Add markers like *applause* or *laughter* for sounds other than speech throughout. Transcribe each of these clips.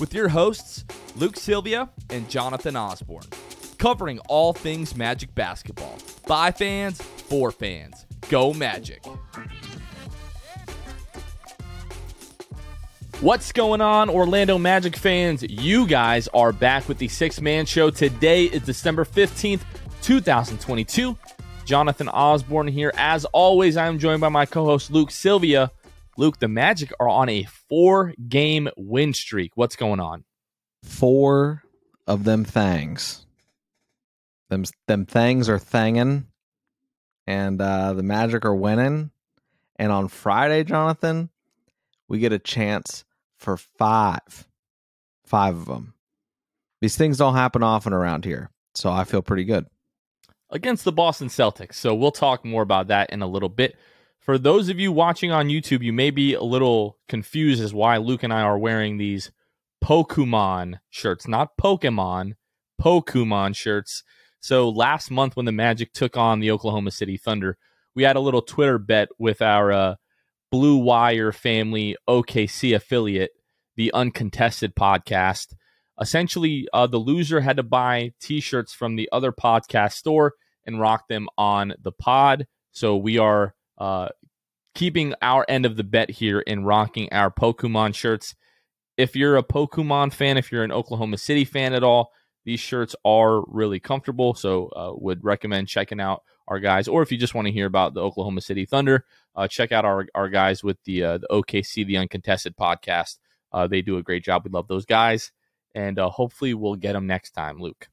with your hosts, Luke Sylvia and Jonathan Osborne, covering all things Magic basketball. By fans, for fans. Go Magic. What's going on, Orlando Magic fans? You guys are back with the Sixth Man Show. Today is December 15th, 2022. Jonathan Osborne here. As always, I am joined by my co host, Luke Sylvia. Luke, the Magic are on a four game win streak. What's going on? Four of them things. Them them things are thangin', and uh, the Magic are winning. And on Friday, Jonathan, we get a chance for five, five of them. These things don't happen often around here, so I feel pretty good against the Boston Celtics. So we'll talk more about that in a little bit. For those of you watching on YouTube, you may be a little confused as why Luke and I are wearing these Pokemon shirts, not Pokemon, Pokemon shirts. So last month when the Magic took on the Oklahoma City Thunder, we had a little Twitter bet with our uh, Blue Wire family OKC affiliate, the Uncontested podcast. Essentially, uh, the loser had to buy T-shirts from the other podcast store and rock them on the pod. So we are uh, keeping our end of the bet here and rocking our Pokemon shirts. If you're a Pokemon fan, if you're an Oklahoma City fan at all, these shirts are really comfortable. So uh, would recommend checking out our guys. Or if you just want to hear about the Oklahoma City Thunder, uh, check out our, our guys with the uh, the OKC the Uncontested podcast. Uh, they do a great job. We love those guys, and uh, hopefully we'll get them next time, Luke.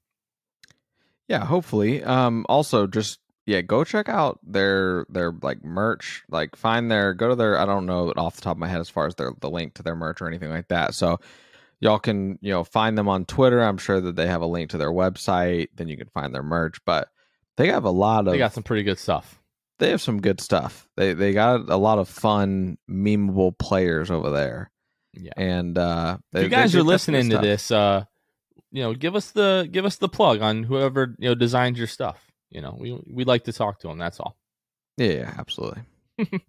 Yeah, hopefully. Um, also, just yeah, go check out their their like merch. Like find their go to their I don't know off the top of my head as far as their the link to their merch or anything like that. So y'all can you know find them on Twitter. I'm sure that they have a link to their website. Then you can find their merch. But they have a lot of they got some pretty good stuff. They have some good stuff. They they got a lot of fun memeable players over there. Yeah, and uh, they, if you guys are listening to this, uh, you know, give us the give us the plug on whoever you know designs your stuff. You know, we we like to talk to them. That's all. Yeah, yeah absolutely. *laughs*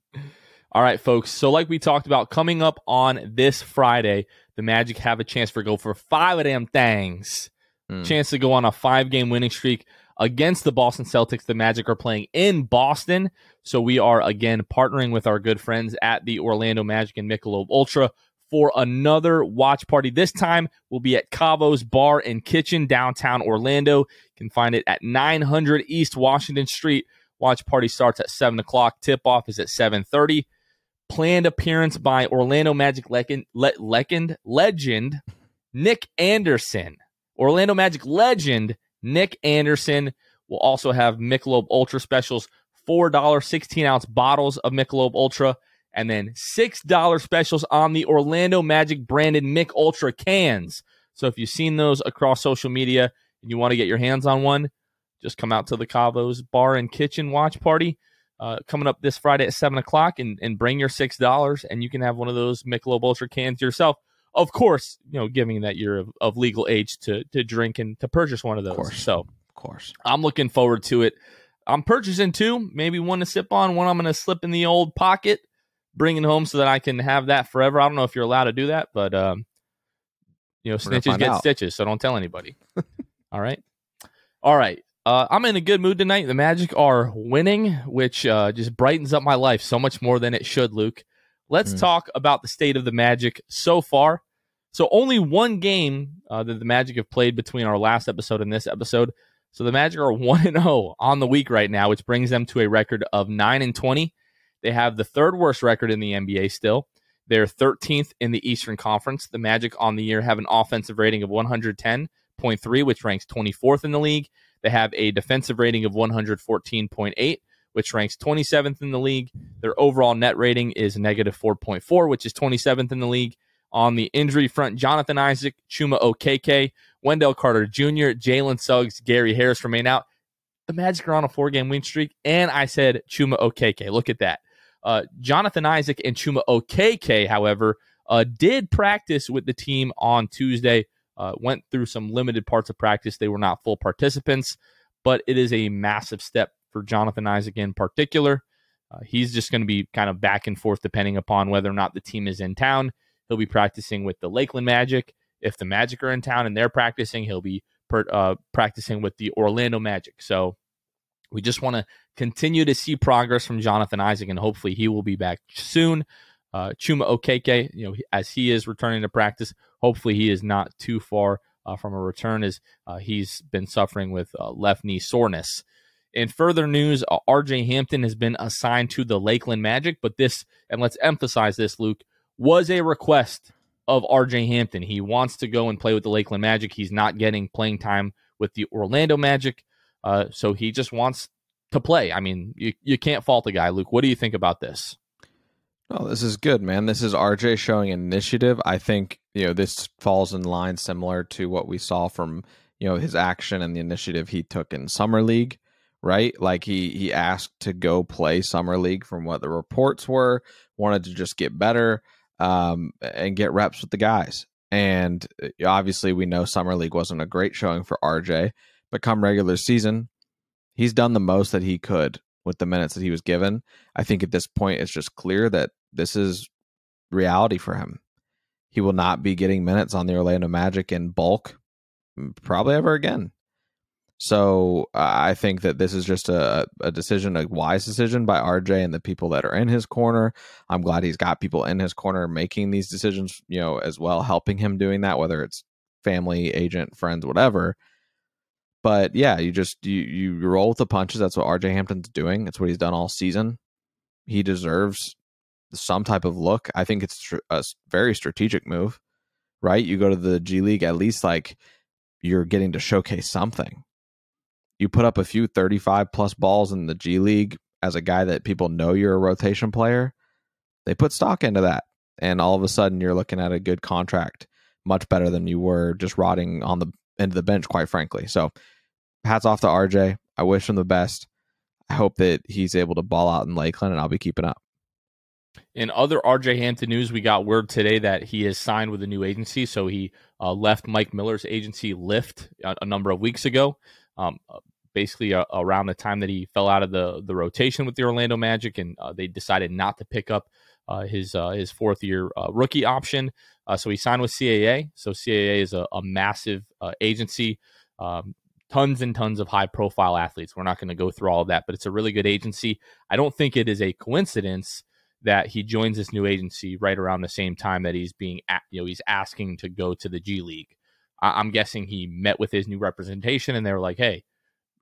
all right, folks. So, like we talked about, coming up on this Friday, the Magic have a chance for go for five of them things. Mm. Chance to go on a five game winning streak against the Boston Celtics. The Magic are playing in Boston. So we are again partnering with our good friends at the Orlando Magic and Michelob Ultra for another watch party. This time we'll be at Cavo's Bar and Kitchen downtown Orlando. Can find it at 900 East Washington Street. Watch party starts at 7 o'clock. Tip off is at 7.30. Planned appearance by Orlando Magic legend, le- legend, legend Nick Anderson. Orlando Magic legend Nick Anderson will also have Michelob Ultra specials, $4 16 ounce bottles of Michelob Ultra and then $6 specials on the Orlando Magic branded Mick Ultra cans. So if you've seen those across social media and you want to get your hands on one, just come out to the Cavo's Bar and Kitchen watch party uh, coming up this Friday at 7 o'clock and, and bring your $6 and you can have one of those Michelob Ultra cans yourself. Of course, you know, giving that you're of, of legal age to, to drink and to purchase one of those. Of course. So, of course. I'm looking forward to it. I'm purchasing two, maybe one to sip on, one I'm going to slip in the old pocket, bringing home so that I can have that forever. I don't know if you're allowed to do that, but um, you know, snitches get out. stitches, so don't tell anybody. All right, all right. Uh, I'm in a good mood tonight. The Magic are winning, which uh, just brightens up my life so much more than it should, Luke. Let's mm. talk about the state of the Magic so far. So, only one game uh, that the Magic have played between our last episode and this episode. So, the Magic are *laughs* 1 0 on the week right now, which brings them to a record of 9 and 20. They have the third worst record in the NBA still. They're 13th in the Eastern Conference. The Magic on the year have an offensive rating of 110.3, which ranks 24th in the league. They have a defensive rating of 114.8, which ranks 27th in the league. Their overall net rating is negative 4.4, which is 27th in the league. On the injury front, Jonathan Isaac, Chuma OKK, Wendell Carter Jr., Jalen Suggs, Gary Harris remain out. The Magic are on a four game win streak, and I said Chuma OKK. Look at that. Uh, Jonathan Isaac and Chuma OKK, however, uh, did practice with the team on Tuesday uh, went through some limited parts of practice. They were not full participants, but it is a massive step for Jonathan Isaac in particular. Uh, he's just going to be kind of back and forth depending upon whether or not the team is in town. He'll be practicing with the Lakeland Magic. If the Magic are in town and they're practicing, he'll be per, uh, practicing with the Orlando Magic. So we just want to continue to see progress from Jonathan Isaac, and hopefully he will be back soon. Uh, Chuma Okeke, you know, as he is returning to practice, hopefully he is not too far uh, from a return as uh, he's been suffering with uh, left knee soreness. In further news, uh, RJ Hampton has been assigned to the Lakeland Magic, but this, and let's emphasize this, Luke, was a request of RJ Hampton. He wants to go and play with the Lakeland Magic. He's not getting playing time with the Orlando Magic, uh, so he just wants to play. I mean, you, you can't fault the guy, Luke. What do you think about this? Oh, this is good, man. This is RJ showing initiative. I think, you know, this falls in line similar to what we saw from, you know, his action and the initiative he took in Summer League, right? Like he he asked to go play Summer League from what the reports were, wanted to just get better um, and get reps with the guys. And uh, obviously we know Summer League wasn't a great showing for RJ, but come regular season, he's done the most that he could with the minutes that he was given. I think at this point it's just clear that this is reality for him. He will not be getting minutes on the Orlando Magic in bulk probably ever again. So I think that this is just a, a decision, a wise decision by RJ and the people that are in his corner. I'm glad he's got people in his corner making these decisions, you know, as well, helping him doing that, whether it's family, agent, friends, whatever. But yeah, you just you you roll with the punches. That's what RJ Hampton's doing. That's what he's done all season. He deserves some type of look. I think it's a very strategic move, right? You go to the G League, at least like you're getting to showcase something. You put up a few 35 plus balls in the G League as a guy that people know you're a rotation player. They put stock into that. And all of a sudden, you're looking at a good contract, much better than you were just rotting on the end of the bench, quite frankly. So, hats off to RJ. I wish him the best. I hope that he's able to ball out in Lakeland, and I'll be keeping up. In other RJ Hampton news, we got word today that he has signed with a new agency. So he uh, left Mike Miller's agency, Lift, a, a number of weeks ago. Um, uh, basically, uh, around the time that he fell out of the the rotation with the Orlando Magic, and uh, they decided not to pick up uh, his uh, his fourth year rookie option. so he signed with CAA. So CAA is a, a massive agency. Um, tons and tons of high profile athletes. We're not going to go through all of that, but it's a really good agency. I don't think it is a coincidence that he joins this new agency right around the same time that he's being, you know, he's asking to go to the G League. I- am guessing he met with his new representation and they were like, "Hey,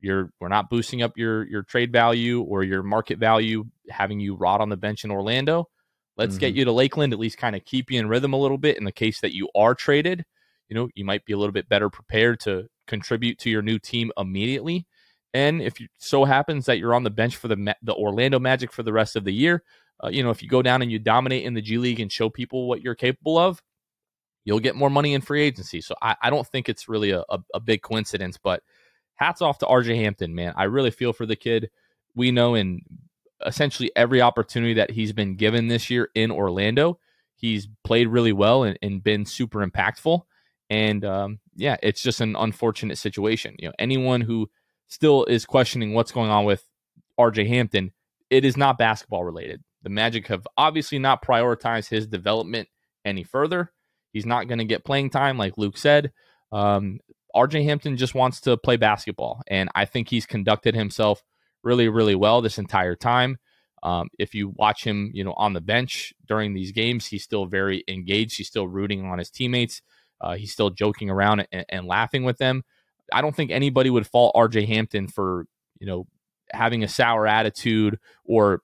you're we're not boosting up your your trade value or your market value, having you rot on the bench in Orlando. Let's mm-hmm. get you to Lakeland, at least kind of keep you in rhythm a little bit. In the case that you are traded, you know, you might be a little bit better prepared to contribute to your new team immediately." And if it so happens that you're on the bench for the the Orlando Magic for the rest of the year, uh, you know, if you go down and you dominate in the G League and show people what you're capable of, you'll get more money in free agency. So I, I don't think it's really a, a, a, big coincidence, but hats off to RJ Hampton, man. I really feel for the kid. We know in essentially every opportunity that he's been given this year in Orlando, he's played really well and, and been super impactful. And um, yeah, it's just an unfortunate situation. You know, anyone who still is questioning what's going on with RJ Hampton, it is not basketball related. The Magic have obviously not prioritized his development any further. He's not going to get playing time, like Luke said. Um, RJ Hampton just wants to play basketball, and I think he's conducted himself really, really well this entire time. Um, if you watch him, you know, on the bench during these games, he's still very engaged. He's still rooting on his teammates. Uh, he's still joking around and, and, laughing with them. I don't think anybody would fault RJ Hampton for, you know, having a sour attitude or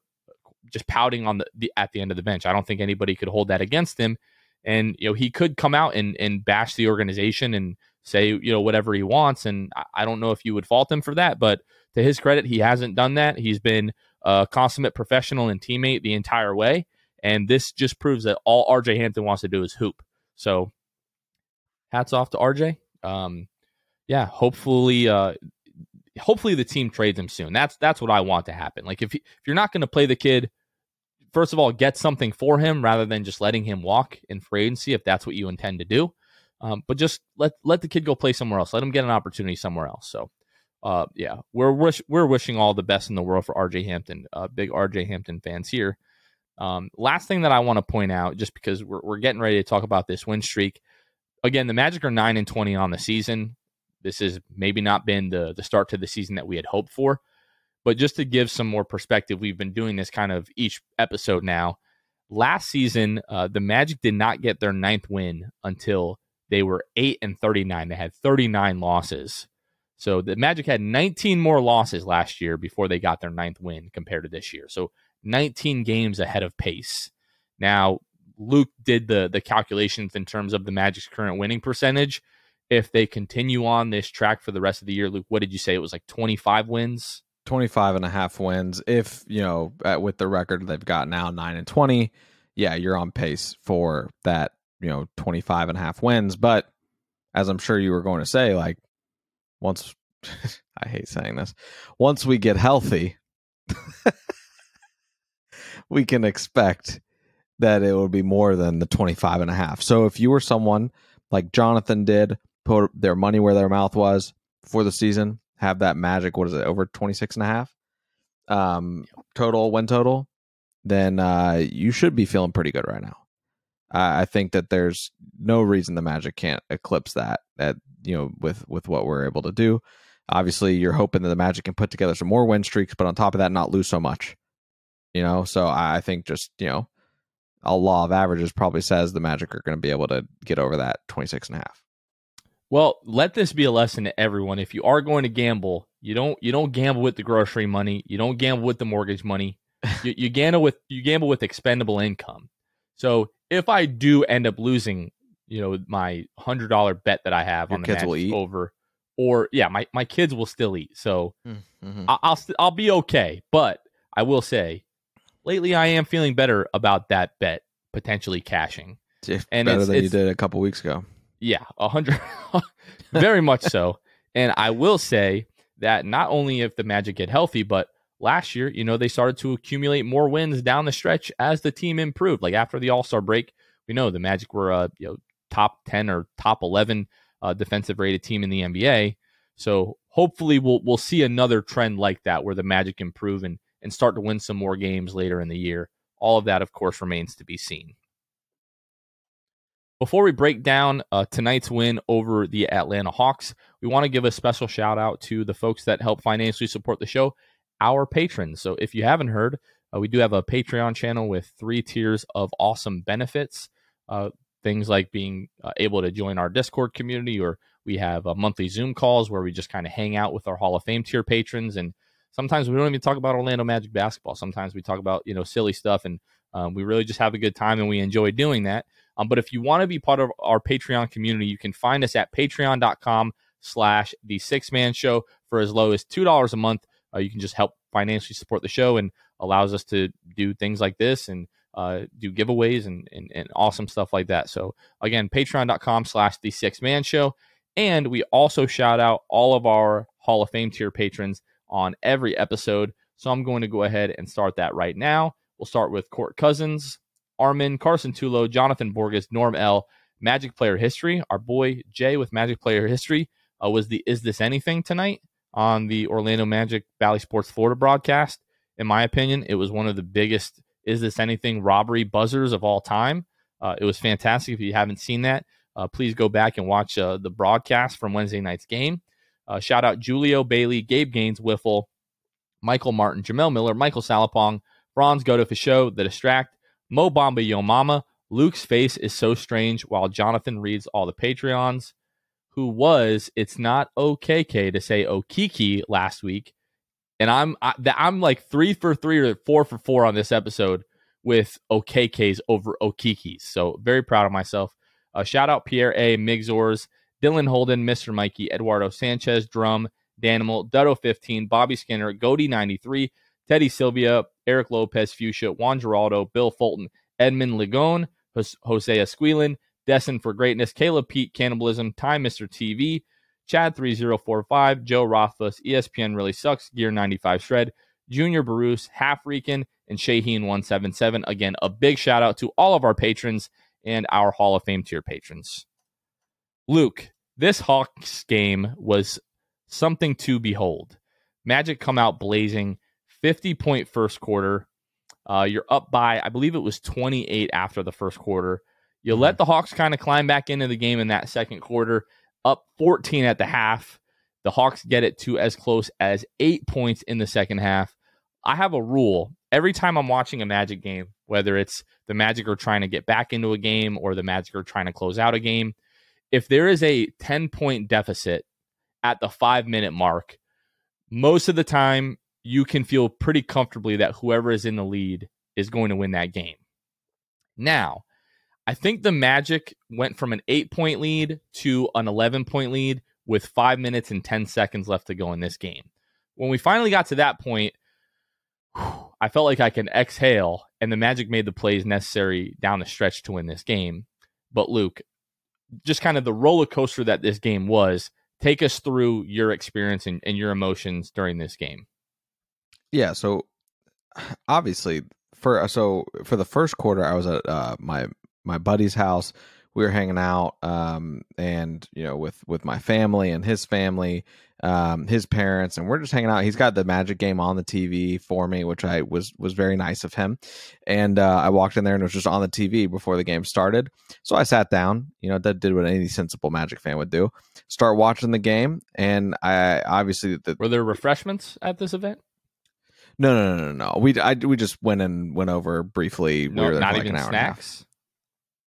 just pouting on the, the at the end of the bench. I don't think anybody could hold that against him. And you know, he could come out and and bash the organization and say you know whatever he wants. And I, I don't know if you would fault him for that, but to his credit, he hasn't done that. He's been a consummate professional and teammate the entire way. And this just proves that all RJ Hampton wants to do is hoop. So hats off to RJ. Um, yeah, hopefully, uh, hopefully the team trades him soon. That's that's what I want to happen. Like if he, if you're not going to play the kid, first of all, get something for him rather than just letting him walk in free agency if that's what you intend to do. Um, but just let let the kid go play somewhere else. Let him get an opportunity somewhere else. So, uh, yeah, we're wish, we're wishing all the best in the world for RJ Hampton. Uh, big RJ Hampton fans here. Um, last thing that I want to point out, just because we're we're getting ready to talk about this win streak. Again, the Magic are nine and twenty on the season. This has maybe not been the the start to the season that we had hoped for. But just to give some more perspective, we've been doing this kind of each episode now. Last season, uh, the Magic did not get their ninth win until they were 8 and 39. They had 39 losses. So the Magic had 19 more losses last year before they got their ninth win compared to this year. So 19 games ahead of pace. Now, Luke did the the calculations in terms of the Magic's current winning percentage if they continue on this track for the rest of the year, Luke, what did you say? It was like 25 wins? 25 and a half wins. If, you know, with the record they've got now, 9 and 20, yeah, you're on pace for that, you know, 25 and a half wins. But as I'm sure you were going to say, like, once, *laughs* I hate saying this, once we get healthy, *laughs* we can expect that it will be more than the 25 and a half. So if you were someone like Jonathan did put their money where their mouth was for the season, have that magic, what is it, over 26 and a half um, total, win total, then uh, you should be feeling pretty good right now. I think that there's no reason the Magic can't eclipse that. At you know, with with what we're able to do. Obviously, you're hoping that the Magic can put together some more win streaks, but on top of that, not lose so much. You know, so I think just you know, a law of averages probably says the Magic are going to be able to get over that 26 and a half. Well, let this be a lesson to everyone. If you are going to gamble, you don't you don't gamble with the grocery money. You don't gamble with the mortgage money. *laughs* you, you gamble with you gamble with expendable income. So if I do end up losing, you know, my hundred dollar bet that I have Your on the kids match will eat? over, or yeah, my my kids will still eat. So Mm-hmm. I, I'll st- I'll be okay. But I will say, lately I am feeling better about that bet potentially cashing. And better it's- than you did a couple weeks ago. Yeah, a hundred, *laughs* very much so. And I will say that not only if the Magic get healthy, but last year, you know, they started to accumulate more wins down the stretch as the team improved. Like after the All Star break, we know the Magic were a you know top ten or top eleven uh, defensive rated team in the NBA. So hopefully, we'll we'll see another trend like that where the Magic improve and and start to win some more games later in the year. All of that, of course, remains to be seen. Before we break down uh, tonight's win over the Atlanta Hawks, we want to give a special shout out to the folks that help financially support the show, our patrons. So if you haven't heard, uh, we do have a Patreon channel with three tiers of awesome benefits. Uh, things like being uh, able to join our Discord community, or we have uh, monthly Zoom calls where we just kind of hang out with our Hall of Fame tier patrons. And sometimes we don't even talk about Orlando Magic basketball. Sometimes we talk about you know silly stuff, and um, we really just have a good time, and we enjoy doing that. Um, but if you want to be part of our Patreon community, you can find us at patreon.com slash the six man show for as low as $2 a month. Uh, you can just help financially support the show and allows us to do things like this and uh, do giveaways and, and, and awesome stuff like that. So again, patreon.com slash the six man show. And we also shout out all of our Hall of Fame tier patrons on every episode. So I'm going to go ahead and start that right now. We'll start with Court Cousins, Armin, Carson Tulo, Jonathan Borges, Norm L, Magic Player History. Our boy Jay with Magic Player History uh, was the Is This Anything tonight on the Orlando Magic Bally Sports Florida broadcast. in my opinion. It was one of the biggest is this anything robbery buzzers of all time. Uh, it was fantastic. If you haven't seen that, uh, please go back and watch uh, the broadcast from Wednesday night's game. Uh, shout out Julio Bailey, Gabe Gaines, Wiffle, Michael Martin, Jamel Miller, Michael Salapong, Franz Go to Show, The Distract, Mo Bamba Yo Mama. Luke's face is so strange while Jonathan reads all the Patreons. Who was it's not OKK to say Okiki last week, and I'm I, I'm like three for three or four for four on this episode with OKKs over Okikis. So very proud of myself. Uh, shout out Pierre A. Migzors, Dylan Holden, Mr. Mikey, Eduardo Sanchez, Drum, Danimal, Dutto 15, Bobby Skinner, Goody 93, Teddy Sylvia, Eric Lopez, Fuchsia, Juan Geraldo, Bill Fulton, Edmund Ligone, Jose Esquilin, Destin for Greatness, Caleb Pete, Cannibalism, Time Mr. TV, Chad3045, Joe Rothfuss, ESPN Really Sucks, Gear 95 Shred, Junior Barus, Half Rican, and Shaheen177. Again, a big shout out to all of our patrons and our Hall of Fame tier patrons. Luke, this Hawks game was something to behold. Magic come out blazing, 50 point first quarter. Uh, you're up by, I believe it was 28 after the first quarter. You mm-hmm. let the Hawks kind of climb back into the game in that second quarter, up 14 at the half. The Hawks get it to as close as eight points in the second half. I have a rule every time I'm watching a Magic game, whether it's the Magic are trying to get back into a game or the Magic are trying to close out a game, if there is a 10 point deficit at the five minute mark, most of the time you can feel pretty comfortably that whoever is in the lead is going to win that game. Now, I think the Magic went from an eight point lead to an 11 point lead with five minutes and 10 seconds left to go in this game. When we finally got to that point, I felt like I can exhale, and the Magic made the plays necessary down the stretch to win this game. But Luke, just kind of the roller coaster that this game was, take us through your experience and, and your emotions during this game. Yeah, so obviously for so for the first quarter, I was at uh, my my buddy's house. We were hanging out, um, and you know, with with my family and his family, um, his parents, and we're just hanging out. He's got the Magic game on the TV for me, which I was was very nice of him. And uh, I walked in there and it was just on the TV before the game started. So I sat down. You know, that did what any sensible Magic fan would do: start watching the game. And I obviously the, were there refreshments at this event? No, no, no, no, no. We I we just went and went over briefly. No, we were not like even snacks.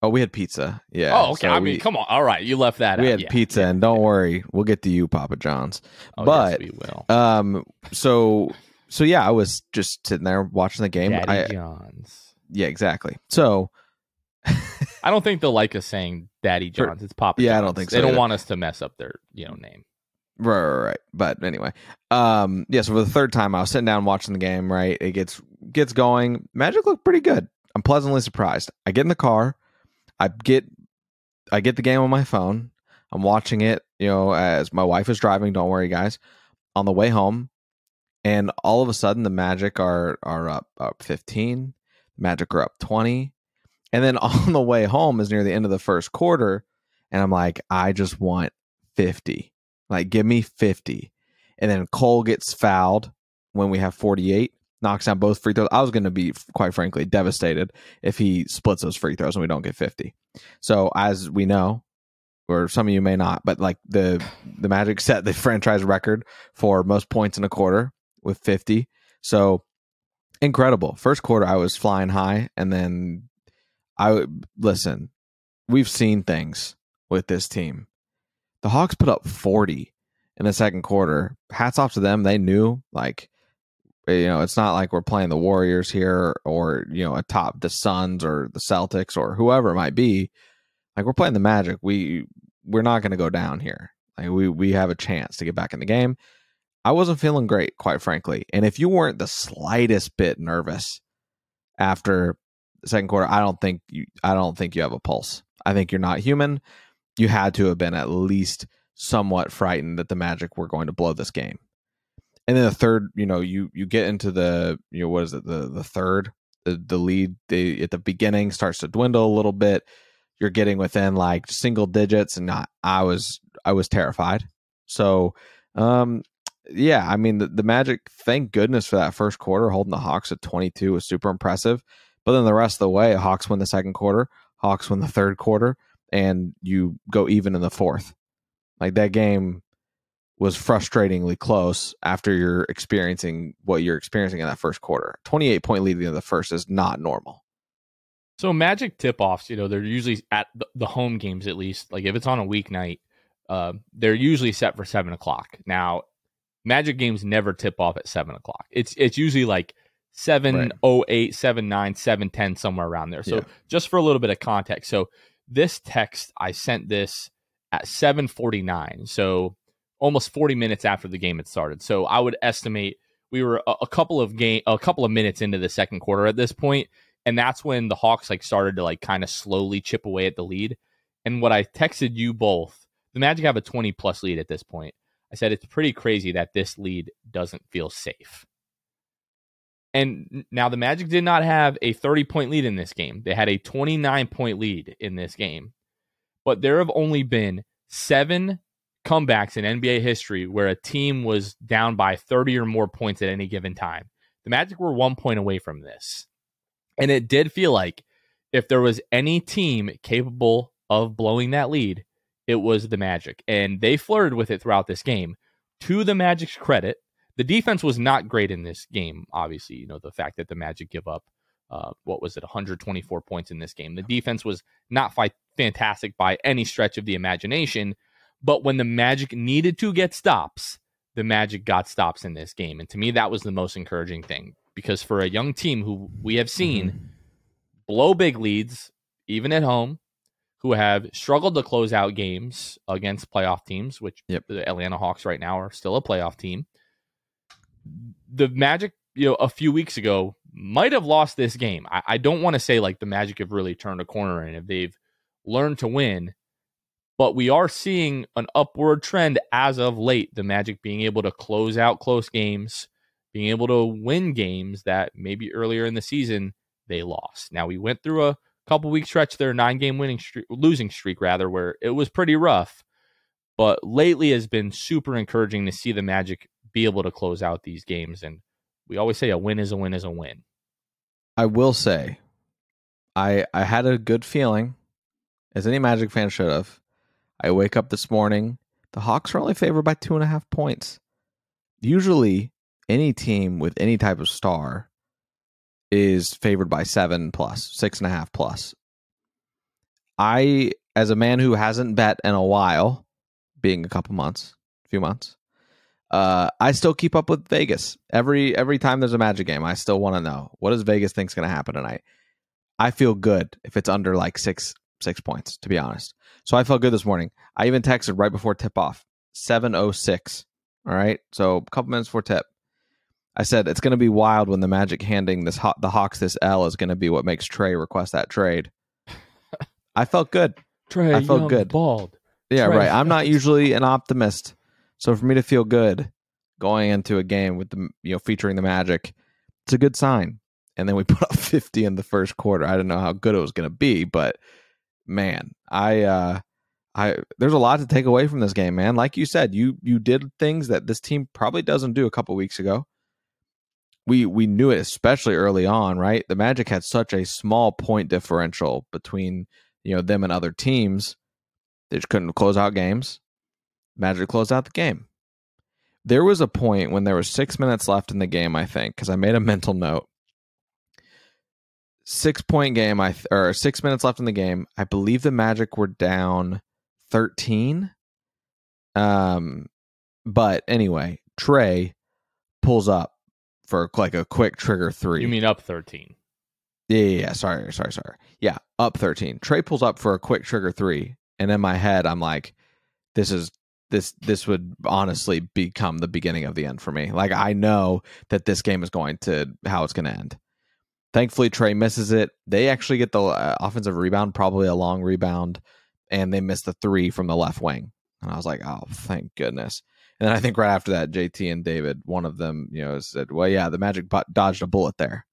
Oh, we had pizza. Yeah. Oh, okay. So I we, mean, come on. All right, you left that. we out. had Yeah. pizza, Yeah. and don't worry, we'll get to you, Papa John's. Oh, but yes, we will. um, so so yeah, I was just sitting there watching the game. Daddy I, John's. yeah, exactly. So I don't think they'll like us saying Daddy John's. It's Papa. Yeah, I don't John's. think They don't either. want us to mess up their you know name. Right, right, right. But anyway, um, yeah. So for the third time, I was sitting down watching the game. Right, it gets gets going. Magic looked pretty good. I'm pleasantly surprised. I get in the car. I get I get the game on my phone. I'm watching it. You know, as my wife is driving. Don't worry, guys. On the way home, and all of a sudden, the Magic are are up up 15. Magic are up 20. And then *laughs* on the way home is near the end of the first quarter, and I'm like, I just want 50. Like, give me 50. And then Cole gets fouled when we have 48, knocks down both free throws. I was going to be, quite frankly, devastated if he splits those free throws and we don't get 50. So, as we know, or some of you may not, but like the the Magic *laughs* set the franchise record for most points in a quarter with 50. So, incredible. First quarter, I was flying high, and then I listen. We've seen things with this team. The Hawks put up 40 in the second quarter. Hats off to them. They knew, like, eh, you know, it's not like we're playing the Warriors here or, you know, atop the Suns or the Celtics or whoever it might be. Like, we're playing the Magic. We, we're not going to go down here. Like, we, we have a chance to get back in the game. I wasn't feeling great, quite frankly. And if you weren't the slightest bit nervous after the second quarter, I don't think you I don't think you have a pulse. I think you're not human. You had to have been at least somewhat frightened that the Magic were going to blow this game. And then the third, you know, you you get into the you know what is it the the third the the lead the, at the beginning starts to dwindle a little bit. You're getting within like single digits, and I, I was I was terrified. So um yeah, I mean the, the Magic. Thank goodness for that first quarter, holding the Hawks at 22 was super impressive. But then the rest of the way, Hawks win the second quarter, Hawks win the third quarter, and you go even in the fourth. Like that game was frustratingly close after you're experiencing what you're experiencing in that first quarter. 28 point lead in the first is not normal. So Magic tip offs, you know, they're usually at the home games at least. Like if it's on a weeknight, uh, they're usually set for seven o'clock. Now, Magic games never tip off at seven o'clock. It's it's usually like seven oh eight, seven nine, seven ten, somewhere around there. So yeah. just for a little bit of context, so this text I sent this at seven forty nine. So almost 40 minutes after the game had started. So I would estimate we were a, a, couple of game a couple of minutes into the second quarter at this point, and that's when the Hawks like started to like kind of slowly chip away at the lead. And what I texted you both, the Magic have a 20 plus lead at this point. I said it's pretty crazy that this lead doesn't feel safe. And now the Magic did not have a 30 point lead in this game. They had a 29 point lead in this game. But there have only been seven comebacks in NBA history where a team was down by 30 or more points at any given time. The Magic were one point away from this. And it did feel like if there was any team capable of blowing that lead, it was the Magic. And they flirted with it throughout this game. To the Magic's credit, the defense was not great in this game, obviously. You know, the fact that the Magic give up, uh, what was it, 124 points in this game. The defense was not fi- fantastic by any stretch of the imagination, but when the Magic needed to get stops, the Magic got stops in this game. And to me, that was the most encouraging thing because for a young team who we have seen mm-hmm. blow big leads, even at home, who have struggled to close out games against playoff teams, which yep. the Atlanta Hawks right now are still a playoff team. The Magic, you know, a few weeks ago might have lost this game. I, I don't want to say like the Magic have really turned a corner and if they've learned to win, but we are seeing an upward trend as of late. The Magic being able to close out close games, being able to win games that maybe earlier in the season they lost. Now we went through a couple week stretch there, nine game winning streak, losing streak rather, where it was pretty rough. But lately has been super encouraging to see the Magic be able to close out these games. And we always say a win is a win is a win. I will say, I I had a good feeling, as any Magic fan should have, I wake up this morning. The Hawks are only favored by two and a half points. Usually, any team with any type of star is favored by seven plus, six and a half plus. I, as a man who hasn't bet in a while, being a couple months, a few months, uh, I still keep up with Vegas. Every every time there's a Magic game, I still want to know what does Vegas think's going to happen tonight. I feel good if it's under like six six points, to be honest. So I felt good this morning. I even texted right before tip off, 706. All right. So a couple minutes before tip. I said it's going to be wild when the Magic handing this hot, the Hawks this L is going to be what makes Trae request that trade. I felt good. Trae, I felt good. Bald. Yeah, Trae. right. I'm not usually an optimist, so for me to feel good going into a game with the you know featuring the Magic, it's a good sign. And then we *laughs* put up 50 in the first quarter. I don't know how good it was going to be, but man, I uh I there's a lot to take away from this game, man. Like you said, you you did things that this team probably doesn't do a couple weeks ago. We we knew it especially early on, right? The Magic had such a small point differential between, you know, them and other teams. They just couldn't close out games. Magic closed out the game. There was a point when there was 6 minutes left in the game, I think, cuz I made a *laughs* mental note six point game. I or six minutes left in the game. I believe the Magic were down thirteen. Um, but anyway, Trae pulls up for like a quick trigger three. You mean up thirteen? Yeah, yeah, yeah. Sorry, sorry, sorry. Yeah, up thirteen. Trae pulls up for a quick trigger three, and in my head, I'm like, this is this this would honestly become the beginning of the end for me. Like I know that this game is going to how it's going to end. Thankfully, Trae misses it. They actually get the uh, offensive rebound, probably a long rebound, and they miss the three from the left wing. And I was like, oh, thank goodness. And then I think right after that, JT and David, one of them, you know, said, well, yeah, the Magic dodged a bullet there.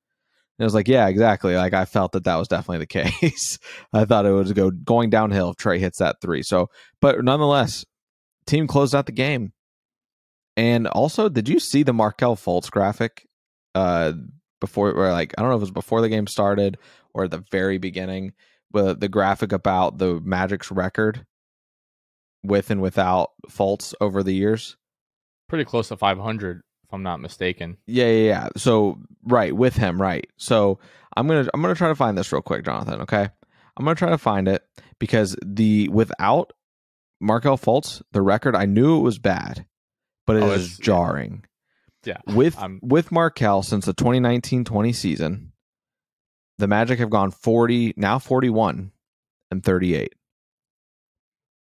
And I was like, yeah, exactly. Like I felt that that was definitely the *laughs* case. I thought it was go going downhill if Trae hits that three. So, but nonetheless, team closed out the game. And also, did you see the Markelle Fultz graphic uh, before, or like I don't know if it was before the game started or at the very beginning, with the graphic about the Magic's record with and without Fultz over the years? Pretty close to 500, if I'm not mistaken. Yeah, yeah, yeah. So right with him, right. So I'm gonna I'm gonna try to find this real quick, Jonathan. Okay, I'm gonna try to find it because the without Markelle Fultz, the record I knew it was bad, but it Oh, is jarring. Yeah. With I'm- with Markelle since the 2019-20 season, the Magic have gone 40 now 41 and 38.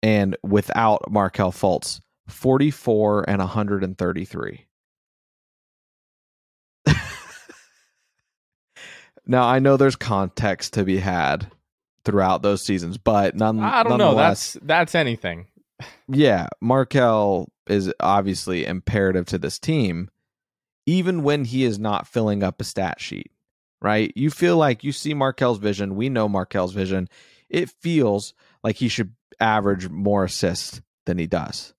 And without Markelle Fultz, 44 and 133. *laughs* now I know there's context to be had throughout those seasons, but none, I don't know. That's that's anything. Yeah, Markelle is obviously imperative to this team, even when he is not filling up a stat sheet, right? You feel like you see Markelle's vision. We know Markelle's vision. It feels like he should average more assists than he does.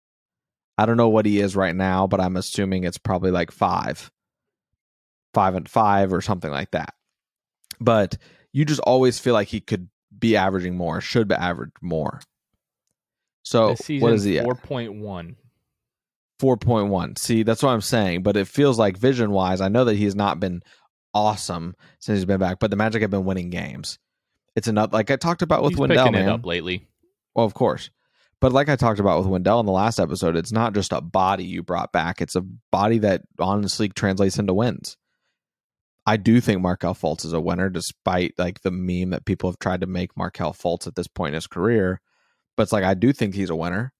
I don't know what he is right now, but I'm assuming it's probably like five, five and five or something like that. But you just always feel like he could be averaging more, should be average more. So what is he at? 4.1. 4.1. See, that's what I'm saying. But it feels like vision wise, I know that he's not been awesome since he's been back, but the Magic have been winning games. It's enough. Like I talked about with He's Wendell, man. up lately. Well, of course. But like I talked about with Wendell in the last episode, it's not just a body you brought back. It's a body that honestly translates into wins. I do think Markelle Fultz is a winner, despite like the meme that people have tried to make Markelle Fultz at this point in his career. But it's like I do think he's a winner.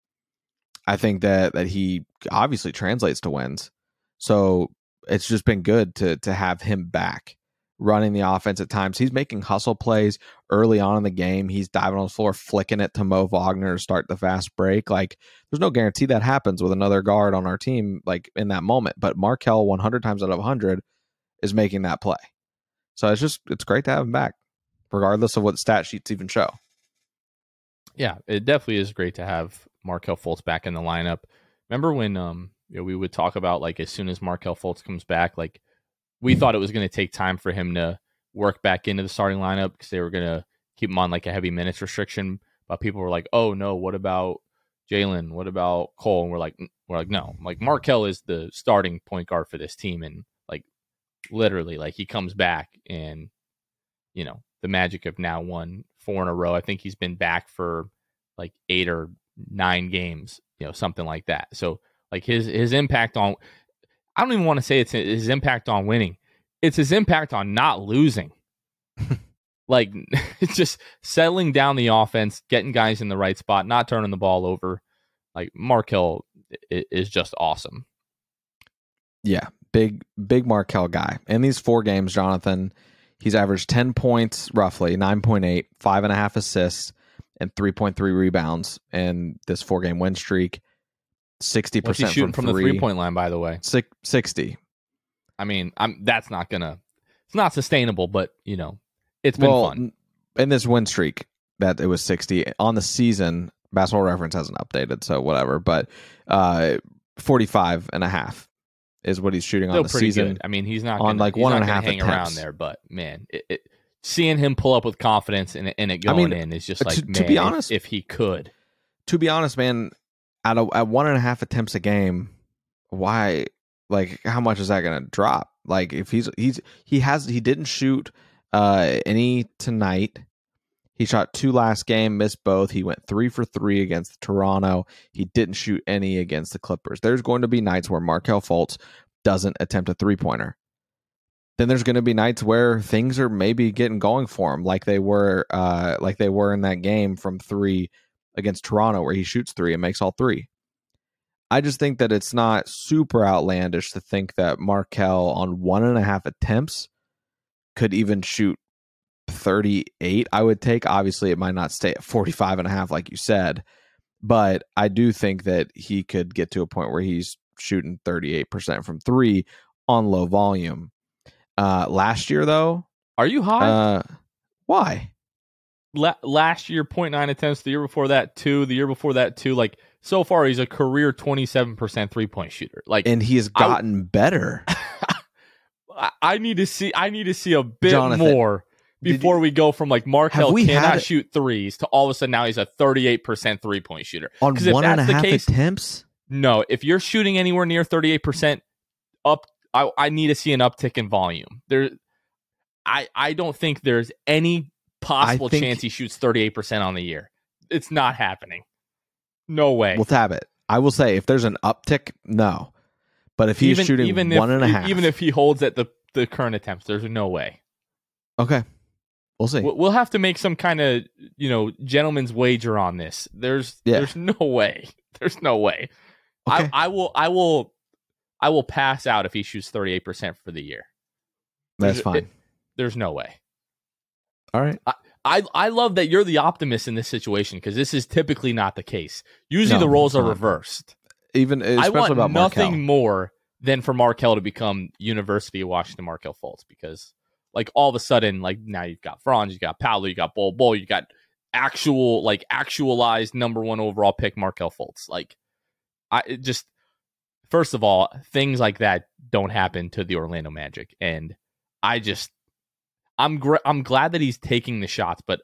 I think that that he obviously translates to wins. So it's just been good to to have him back running the offense at times. He's making hustle plays early on in the game. He's diving on the floor, flicking it to Mo Wagner to start the fast break. Like there's no guarantee that happens with another guard on our team like in that moment. But Markelle 100 times out of 100 is making that play. So it's just it's great to have him back, regardless of what stat sheets even show. Yeah, it definitely is great to have Markelle Fultz back in the lineup. Remember when um you know, we would talk about like as soon as Markelle Fultz comes back, like we thought it was going to take time for him to work back into the starting lineup because they were going to keep him on like a heavy minutes restriction. But people were like, "Oh no, what about Jalen? What about Cole?" And we're like, "We're like, no, like Markelle is the starting point guard for this team, and like literally, like he comes back and you know the Magic of now won four in a row. I think he's been back for like eight or nine games, you know, something like that. So like his his impact on I don't even want to say it's his impact on winning. It's his impact on not losing. *laughs* like it's *laughs* just settling down the offense, getting guys in the right spot, not turning the ball over. Like Markelle is just awesome. Yeah, big big Markelle guy. In these four games, Jonathan, he's averaged ten points roughly, 9.8, five and a half assists, and three point three rebounds in this four game win streak. Sixty What's he percent shooting from, from, the three point line, by the way? Six, 60. I mean, I'm that's not gonna it's not sustainable, but you know, it's been well, fun. in this win streak, that it was 60 on the season. Basketball reference hasn't updated, so whatever. But uh, 45 and a half is what he's shooting on the season. good. I mean, he's not on, gonna, like, he's one and a half hang attempts. around there, but man, it, it, seeing him pull up with confidence and, and it I going mean, in is just like, to man, be if- honest- if, he could, to be honest, man, at a, at one and a half attempts a game, why? Like, how much is that going to drop? Like, if he's he's he has he didn't shoot uh any tonight. He shot two last game, missed both. He went three for three against Toronto. He didn't shoot any against the Clippers. There's going to be nights where Markelle Fultz doesn't attempt a three pointer. Then there's going to be nights where things are maybe getting going for him, like they were, uh, like they were in that game from three against Toronto, where he shoots three and makes all three. I just think that it's not super outlandish to think that Markelle on one and a half attempts could even shoot 38 i would take obviously it might not stay at 45 and a half like you said but i do think that he could get to a point where he's shooting 38% from three on low volume uh last year though are you high? uh why La- last year, 0.9 attempts. The year before that, two. The year before that, two. Like so far he's a career 27% three point shooter. Like and he has gotten *laughs* I, better. I need to see I need to see a bit Jonathan, more before you, we go from like Markelle cannot shoot threes to all of a sudden now he's a 38% three point shooter. On one and a half case, attempts? No, if you're shooting anywhere near 38% up I, I need to see an uptick in volume. There I I don't think there's any possible think, chance he shoots 38% on the year. It's not happening. No way. We'll tab it. I will say if there's an uptick, no. But if he's even, shooting even one if, and a half, even if he holds at the the current attempts, there's no way. Okay, we'll see. We'll have to make some kind of you know gentleman's wager on this. There's yeah. there's no way. *laughs* There's no way. Okay. I, I will I will I will pass out if he shoots 38 percent for the year. That's there's, fine. It, there's no way. All right. I, I, I love that you're the optimist in this situation because this is typically not the case. Usually no, the roles are reversed even I want about nothing Markelle. more than for Markelle to become University of Washington Markelle Fultz because like all of a sudden like now you've got Franz, you got Paolo, you got Bol Bol, you got actual like actualized number one overall pick Markelle Fultz. Like I just first of all things like that don't happen to the Orlando Magic and I just I'm gr- I'm glad that he's taking the shots but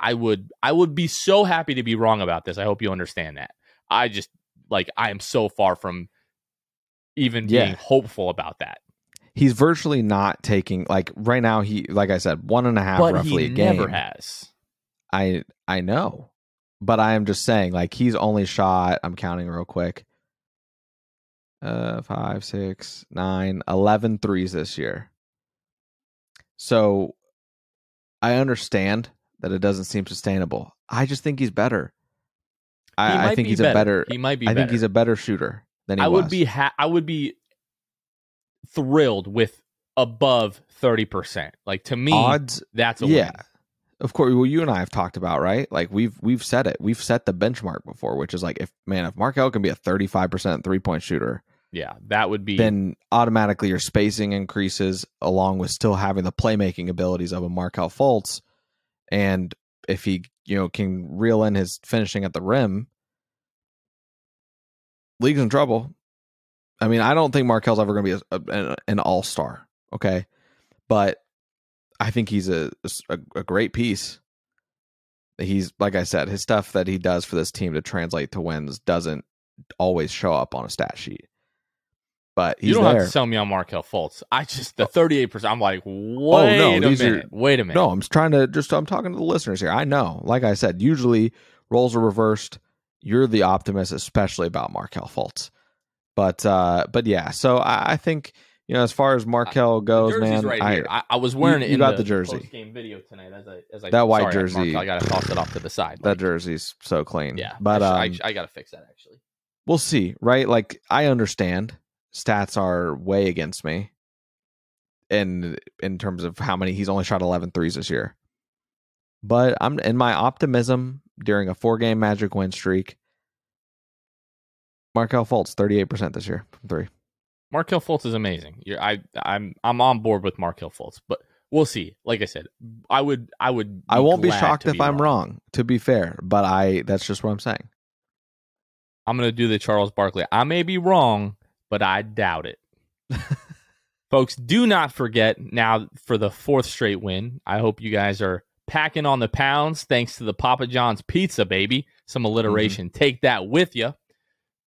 I would I would be so happy to be wrong about this. I hope you understand that. I just like I am so far from even being yeah. hopeful about that. He's virtually not taking like right now. He like I said, one and a half but roughly he a game. Never has. I I know, but I am just saying like he's only shot. I'm counting real quick. Uh, five, six, nine, eleven threes this year. So I understand that it doesn't seem sustainable. I just think he's better. I, I think he's better. a better. He might be. I better. think he's a better shooter than he was. I was. would be. Ha- I would be thrilled with above thirty percent. Like to me, odds. That's a yeah. Win. Of course, well, you and I have talked about right. Like we've we've said it. We've set the benchmark before, which is like if man, if Markelle can be a thirty five percent three point shooter, yeah, that would be. Then automatically your spacing increases along with still having the playmaking abilities of a Markelle Fultz, and if he you know can reel in his finishing at the rim, league's in trouble. I mean, I don't think Markelle's ever going to be a, a, an all star. Okay, but I think he's a, a a great piece. He's like I said, his stuff that he does for this team to translate to wins doesn't always show up on a stat sheet. But he's you don't there. have to sell me on Markelle Fultz. I just the oh. thirty eight percent. I'm like, wait oh, no, a minute, are, wait a minute. No, I'm trying to just. I'm talking to the listeners here. I know, like I said, usually roles are reversed. You're the optimist, especially about Markelle Fultz. But uh, but yeah, so I, I think you know as far as Markelle goes, man, right I, I, I was wearing you, it. You got the, the jersey game video tonight as I as I that white sorry, jersey. I got to toss it off to the side. That jersey's so clean. Yeah, but I, um, I, I got to fix that actually. We'll see, right? Like I understand stats are way against me in in terms of how many he's only shot 11 threes this year. But I'm in my optimism during a four game Magic win streak. Markelle Fultz, 38% this year from three. Markelle Fultz is amazing. You're, I, I'm I'm on board with Markelle Fultz, but we'll see. Like I said, I would I would I won't be shocked if be I'm wrong. wrong. To be fair, but I that's just what I'm saying. I'm gonna do the Charles Barkley. I may be wrong, but I doubt it. *laughs* Folks, do not forget now for the fourth straight win. I hope you guys are packing on the pounds thanks to the Papa John's pizza, baby. Some alliteration. Mm-hmm. Take that with you.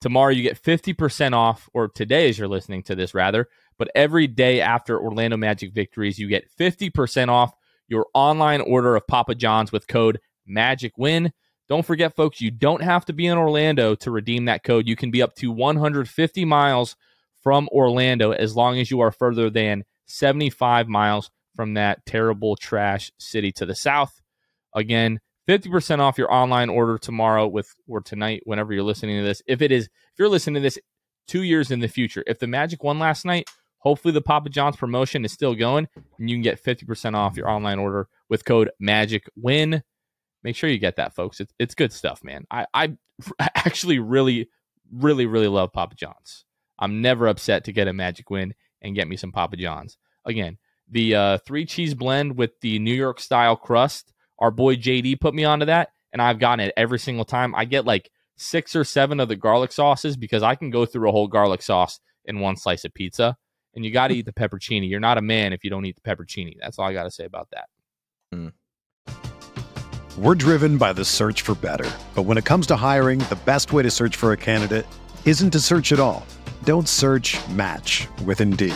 Tomorrow you get 50% off, or today as you're listening to this, rather. But every day after Orlando Magic victories, you get 50% off your online order of Papa John's with code MAGICWIN. Don't forget, folks, you don't have to be in Orlando to redeem that code. You can be up to 150 miles from Orlando as long as you are further than 75 miles from that terrible trash city to the south. Again, 50% off your online order tomorrow with or tonight whenever you're listening to this. If it is if you're listening to this 2 years in the future, if the Magic won last night, hopefully the Papa John's promotion is still going and you can get 50% off your online order with code Magic Win. Make sure you get that folks. It's it's good stuff, man. I I *laughs* actually really really really love Papa John's. I'm never upset to get a Magic win and get me some Papa John's. Again, the uh, three cheese blend with the New York style crust our boy JD put me onto that, and I've gotten it every single time. I get like six or seven of the garlic sauces because I can go through a whole garlic sauce in one slice of pizza. And you got to eat the pepperoni. You're not a man if you don't eat the pepperoni. That's all I got to say about that. Mm. We're driven by the search for better. But when it comes to hiring, the best way to search for a candidate isn't to search at all. Don't search match with Indeed.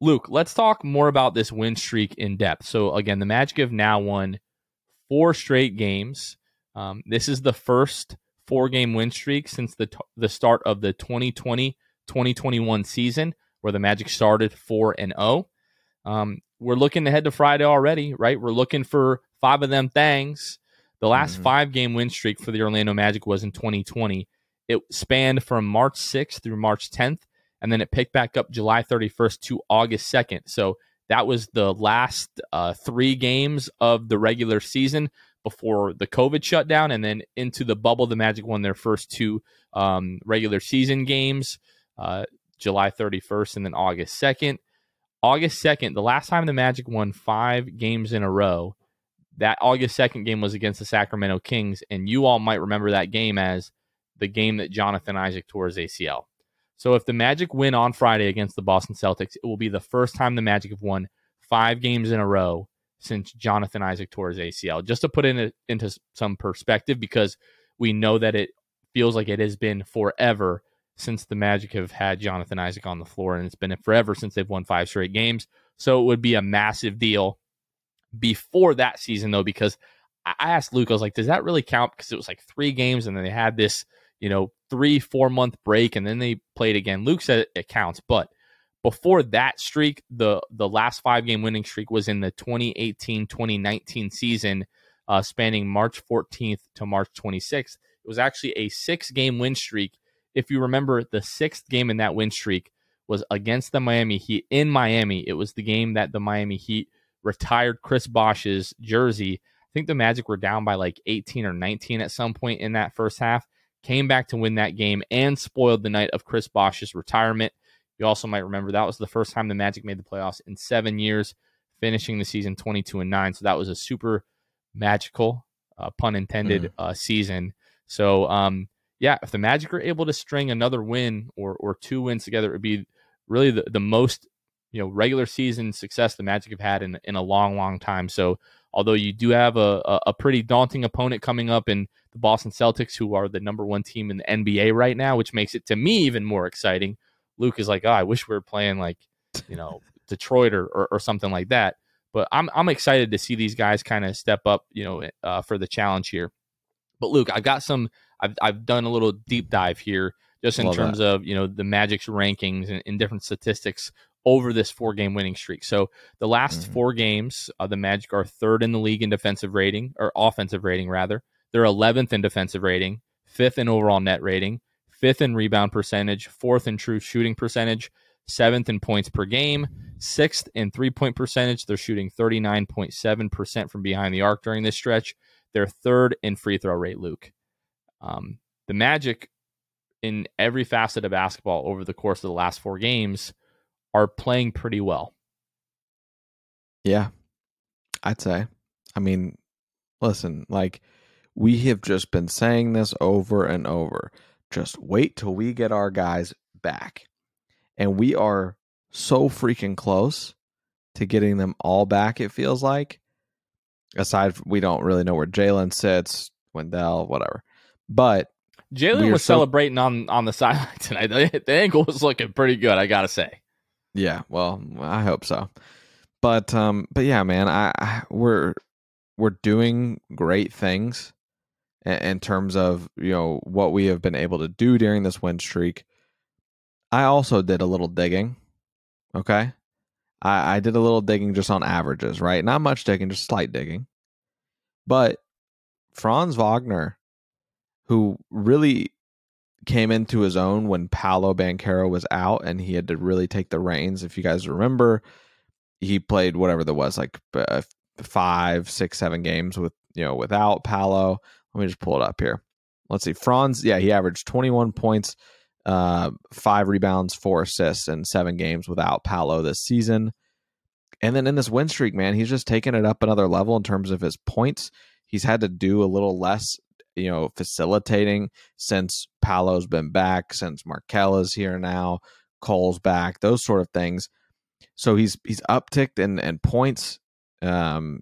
Luke, let's talk more about this win streak in depth. So, again, the Magic have now won four straight games. Um, this is the first four game win streak since the, t- the start of the 2020 2021 season, where the Magic started 4 and 0. Um, we're looking ahead to Friday already, right? We're looking for five of them things. The last mm-hmm. five game win streak for the Orlando Magic was in 2020. It spanned from March 6th through March 10th, and then it picked back up July 31st to August 2nd. So that was the last uh, three games of the regular season before the COVID shutdown, and then into the bubble. The Magic won their first two um, regular season games, uh, July 31st and then August 2nd. August 2nd, the last time the Magic won five games in a row, that August 2nd game was against the Sacramento Kings, and you all might remember that game as the game that Jonathan Isaac tore his ACL. So if the Magic win on Friday against the Boston Celtics, it will be the first time the Magic have won five games in a row since Jonathan Isaac tore his ACL. Just to put it in into some perspective, because we know that it feels like it has been forever since the Magic have had Jonathan Isaac on the floor, and it's been forever since they've won five straight games. So it would be a massive deal before that season, though, because I asked Luke, I was like, does that really count? Because it was like three games, and then they had this, you know, three, four month break, and then they played again. Luke said it counts, but before that streak, the the last five game winning streak was in the 2018-2019 season, uh, spanning March 14th to March 26th. It was actually a six game win streak. If you remember, the sixth game in that win streak was against the Miami Heat in Miami. It was the game that the Miami Heat retired Chris Bosh's jersey. I think the Magic were down by like 18 or 19 at some point in that first half. Came back to win that game and spoiled the night of Chris Bosh's retirement. You also might remember that was the first time the Magic made the playoffs in seven years, finishing the season 22 and 9. So that was a super magical, uh, pun intended, mm. uh, season. So, um, yeah, if the Magic are able to string another win or, or two wins together, it would be really the, the most you know regular season success the Magic have had in, in a long, long time. So, although you do have a, a, pretty daunting opponent coming up in the Boston Celtics, who are the number one team in the NBA right now, which makes it to me even more exciting Luke is like, oh, I wish we were playing like, you know, *laughs* Detroit or, or, or something like that. But I'm I'm excited to see these guys kind of step up, you know, uh, for the challenge here. But Luke, I've got some. I've I've done a little deep dive here, just in Love terms that. of you know the Magic's rankings and, and, different statistics over this four game winning streak. So the last mm-hmm. four games, uh, the Magic are third in the league in defensive rating or offensive rating rather. They're 11th in defensive rating, fifth in overall net rating, fifth in rebound percentage, fourth in true shooting percentage, seventh in points per game, sixth in three point percentage. They're shooting 39.7% from behind the arc during this stretch. They're third in free throw rate, Luke. Um, the Magic, in every facet of basketball over the course of the last four games, are playing pretty well. Yeah, I'd say. I mean, listen, like we have just been saying this over and over. Just wait till we get our guys back. And we are so freaking close to getting them all back, it feels like. Aside from, we don't really know where Jalen sits, Wendell, whatever. But Jalen was so, celebrating on on the *laughs* sideline tonight. The, the ankle was looking pretty good, I gotta say. Yeah, well, I hope so. But um, but yeah, man, I, I we're we're doing great things in, in terms of you know what we have been able to do during this win streak. I also did a little digging. Okay, I, I did a little digging just on averages, right? Not much digging, just slight digging. But Franz Wagner, who really came into his own when Paolo Banchero was out and he had to really take the reins. If you guys remember, he played whatever there was, like uh, five, six, seven games with, you know, without Paolo. Let me just pull it up here. Let's see. Franz, yeah, he averaged 21 points, uh, five rebounds, four assists in seven games without Paolo this season. And then in this win streak, man, he's just taken it up another level in terms of his points. He's had to do a little less you know, facilitating since Paolo's been back, since Markelle is here now, Cole's back, those sort of things. So he's he's upticked in, in points, um,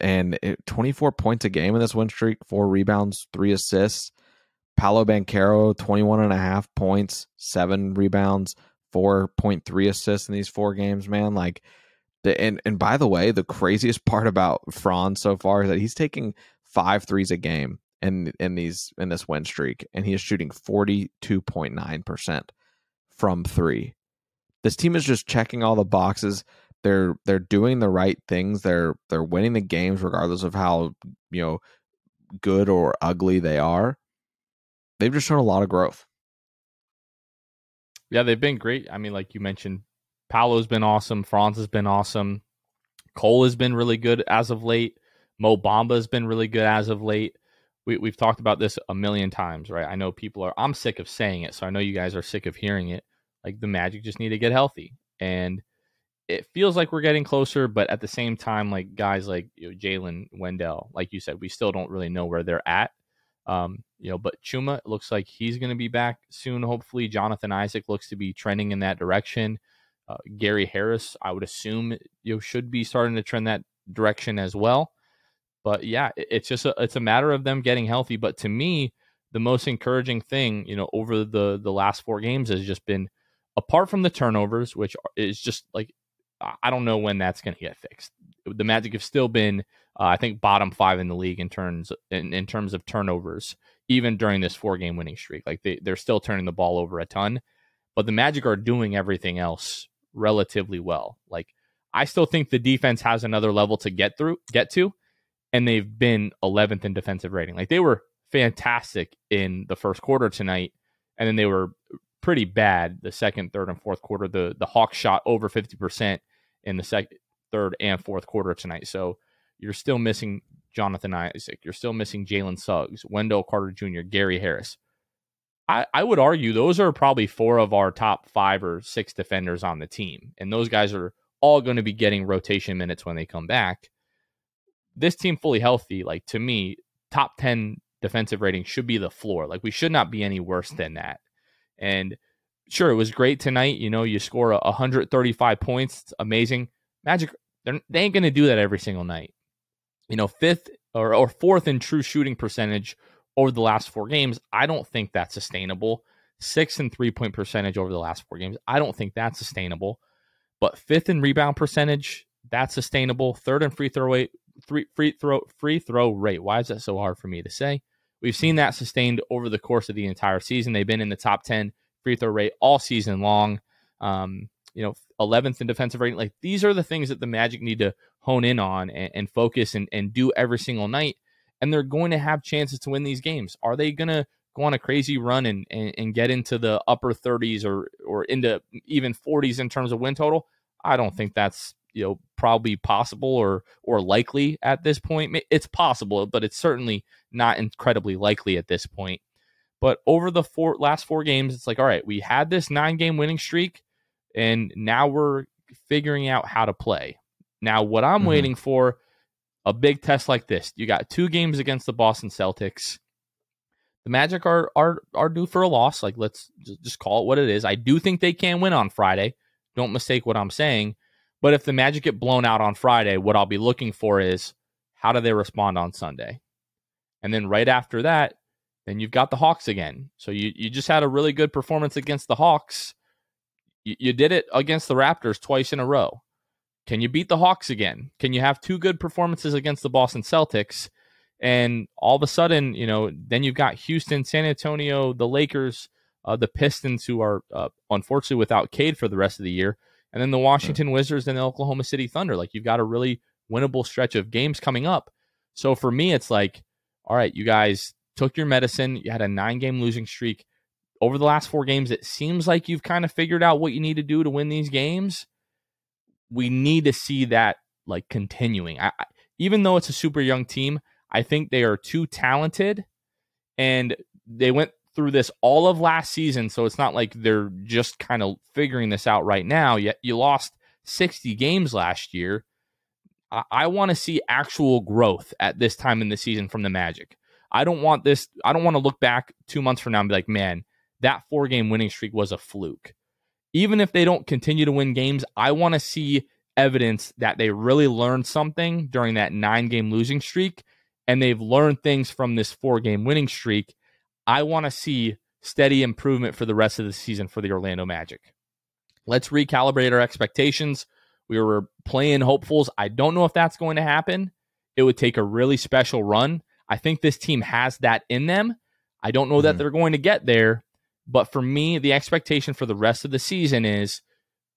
and it, 24 points a game in this win streak, four rebounds, three assists. Paolo Banchero, 21 and a half points, seven rebounds, 4.3 assists in these four games, man. Like, and, and by the way, the craziest *laughs* part about Franz so far is that he's taking five threes a game in in these in this win streak, and he is shooting forty two point nine percent from three. This team is just checking all the boxes. They're they're doing the right things. They're they're winning the games regardless of how you know good or ugly they are. They've just shown a lot of growth. Yeah, they've been great. I mean, like you mentioned, Paolo's been awesome. Franz has been awesome. Cole has been really good as of late. Mo Bamba has been really good as of late we, we've talked about this a million times, right? I know people are, I'm sick of saying it. So I know you guys are sick of hearing it. Like the Magic just need to get healthy. And it feels like we're getting closer, but at the same time, like guys like you know, Jalen Wendell, like you said, we still don't really know where they're at. Um, you know, but Chuma looks like he's going to be back soon. Hopefully, Jonathan Isaac looks to be trending in that direction. Uh, Gary Harris, I would assume, you know, should be starting to trend that direction as well. But yeah, it's just a, it's a matter of them getting healthy. But to me, the most encouraging thing, you know, over the the last four games has just been apart from the turnovers, which is just like I don't know when that's going to get fixed. The Magic have still been, uh, I think, bottom five in the league in terms in, in terms of turnovers, even during this four game winning streak. Like they they're still turning the ball over a ton, but the Magic are doing everything else relatively well. Like I still think the defense has another level to get through, get to and they've been 11th in defensive rating. Like they were fantastic in the first quarter tonight, and then they were pretty bad the second, third, and fourth quarter. The the Hawks shot over 50% in the second, third, and fourth quarter tonight. So you're still missing Jonathan Isaac. You're still missing Jalen Suggs, Wendell Carter Jr., Gary Harris. I, I would argue those are probably four of our top five or six defenders on the team. And those guys are all going to be getting rotation minutes when they come back this team fully healthy, like to me, top 10 defensive rating should be the floor. Like we should not be any worse than that. And sure, it was great tonight. You know, you score a 135 points. It's amazing. Magic, they ain't going to do that every single night. You know, fifth or, or fourth in true shooting percentage over the last four games. I don't think that's sustainable. Sixth in three point percentage over the last four games. I don't think that's sustainable. But fifth in rebound percentage, that's sustainable. Third in free throw rate, free, free throw free throw rate. Why is that so hard for me to say? We've seen that sustained over the course of the entire season. They've been in the top 10 free throw rate all season long. Um, you know, 11th in defensive rating. Like these are the things that the Magic need to hone in on and, and focus and, and do every single night. And they're going to have chances to win these games. Are they going to go on a crazy run and, and, and get into the upper 30s or or into even 40s in terms of win total? I don't think that's you know probably possible or or likely at this point. It's possible, but it's certainly not incredibly likely at this point. But over the four last four games, it's like, all right, we had this nine game winning streak, and now we're figuring out how to play. Now, what I'm mm-hmm. waiting for a big test like this. You got two games against the Boston Celtics. The Magic are are are due for a loss. Like let's just call it what it is. I do think they can win on Friday. Don't mistake what I'm saying. But if the Magic get blown out on Friday, what I'll be looking for is how do they respond on Sunday? And then right after that, then you've got the Hawks again. So you, you just had a really good performance against the Hawks. You, you did it against the Raptors twice in a row. Can you beat the Hawks again? Can you have two good performances against the Boston Celtics? And all of a sudden, you know, then you've got Houston, San Antonio, the Lakers, uh, the Pistons, who are uh, unfortunately without Cade for the rest of the year, and then the Washington. Wizards and the Oklahoma City Thunder. Like you've got a really winnable stretch of games coming up. So for me, it's like, all right, you guys took your medicine. You had a nine game losing streak. Over the last four games, it seems like you've kind of figured out what you need to do to win these games. We need to see that like continuing. I, I, even though it's a super young team, I think they are too talented and they went through this all of last season. So it's not like they're just kind of figuring this out right now. Yet you lost 60 games last year. I, I want to see actual growth at this time in the season from the Magic. I don't want this. I don't want to look back two months from now and be like, man, that four game winning streak was a fluke. Even if they don't continue to win games, I want to see evidence that they really learned something during that nine game losing streak and they've learned things from this four game winning streak. I want to see steady improvement for the rest of the season for the Orlando Magic. Let's recalibrate our expectations. We were playing hopefuls. I don't know if that's going to happen. It would take a really special run. I think this team has that in them. I don't know mm-hmm. that they're going to get there, but for me, the expectation for the rest of the season is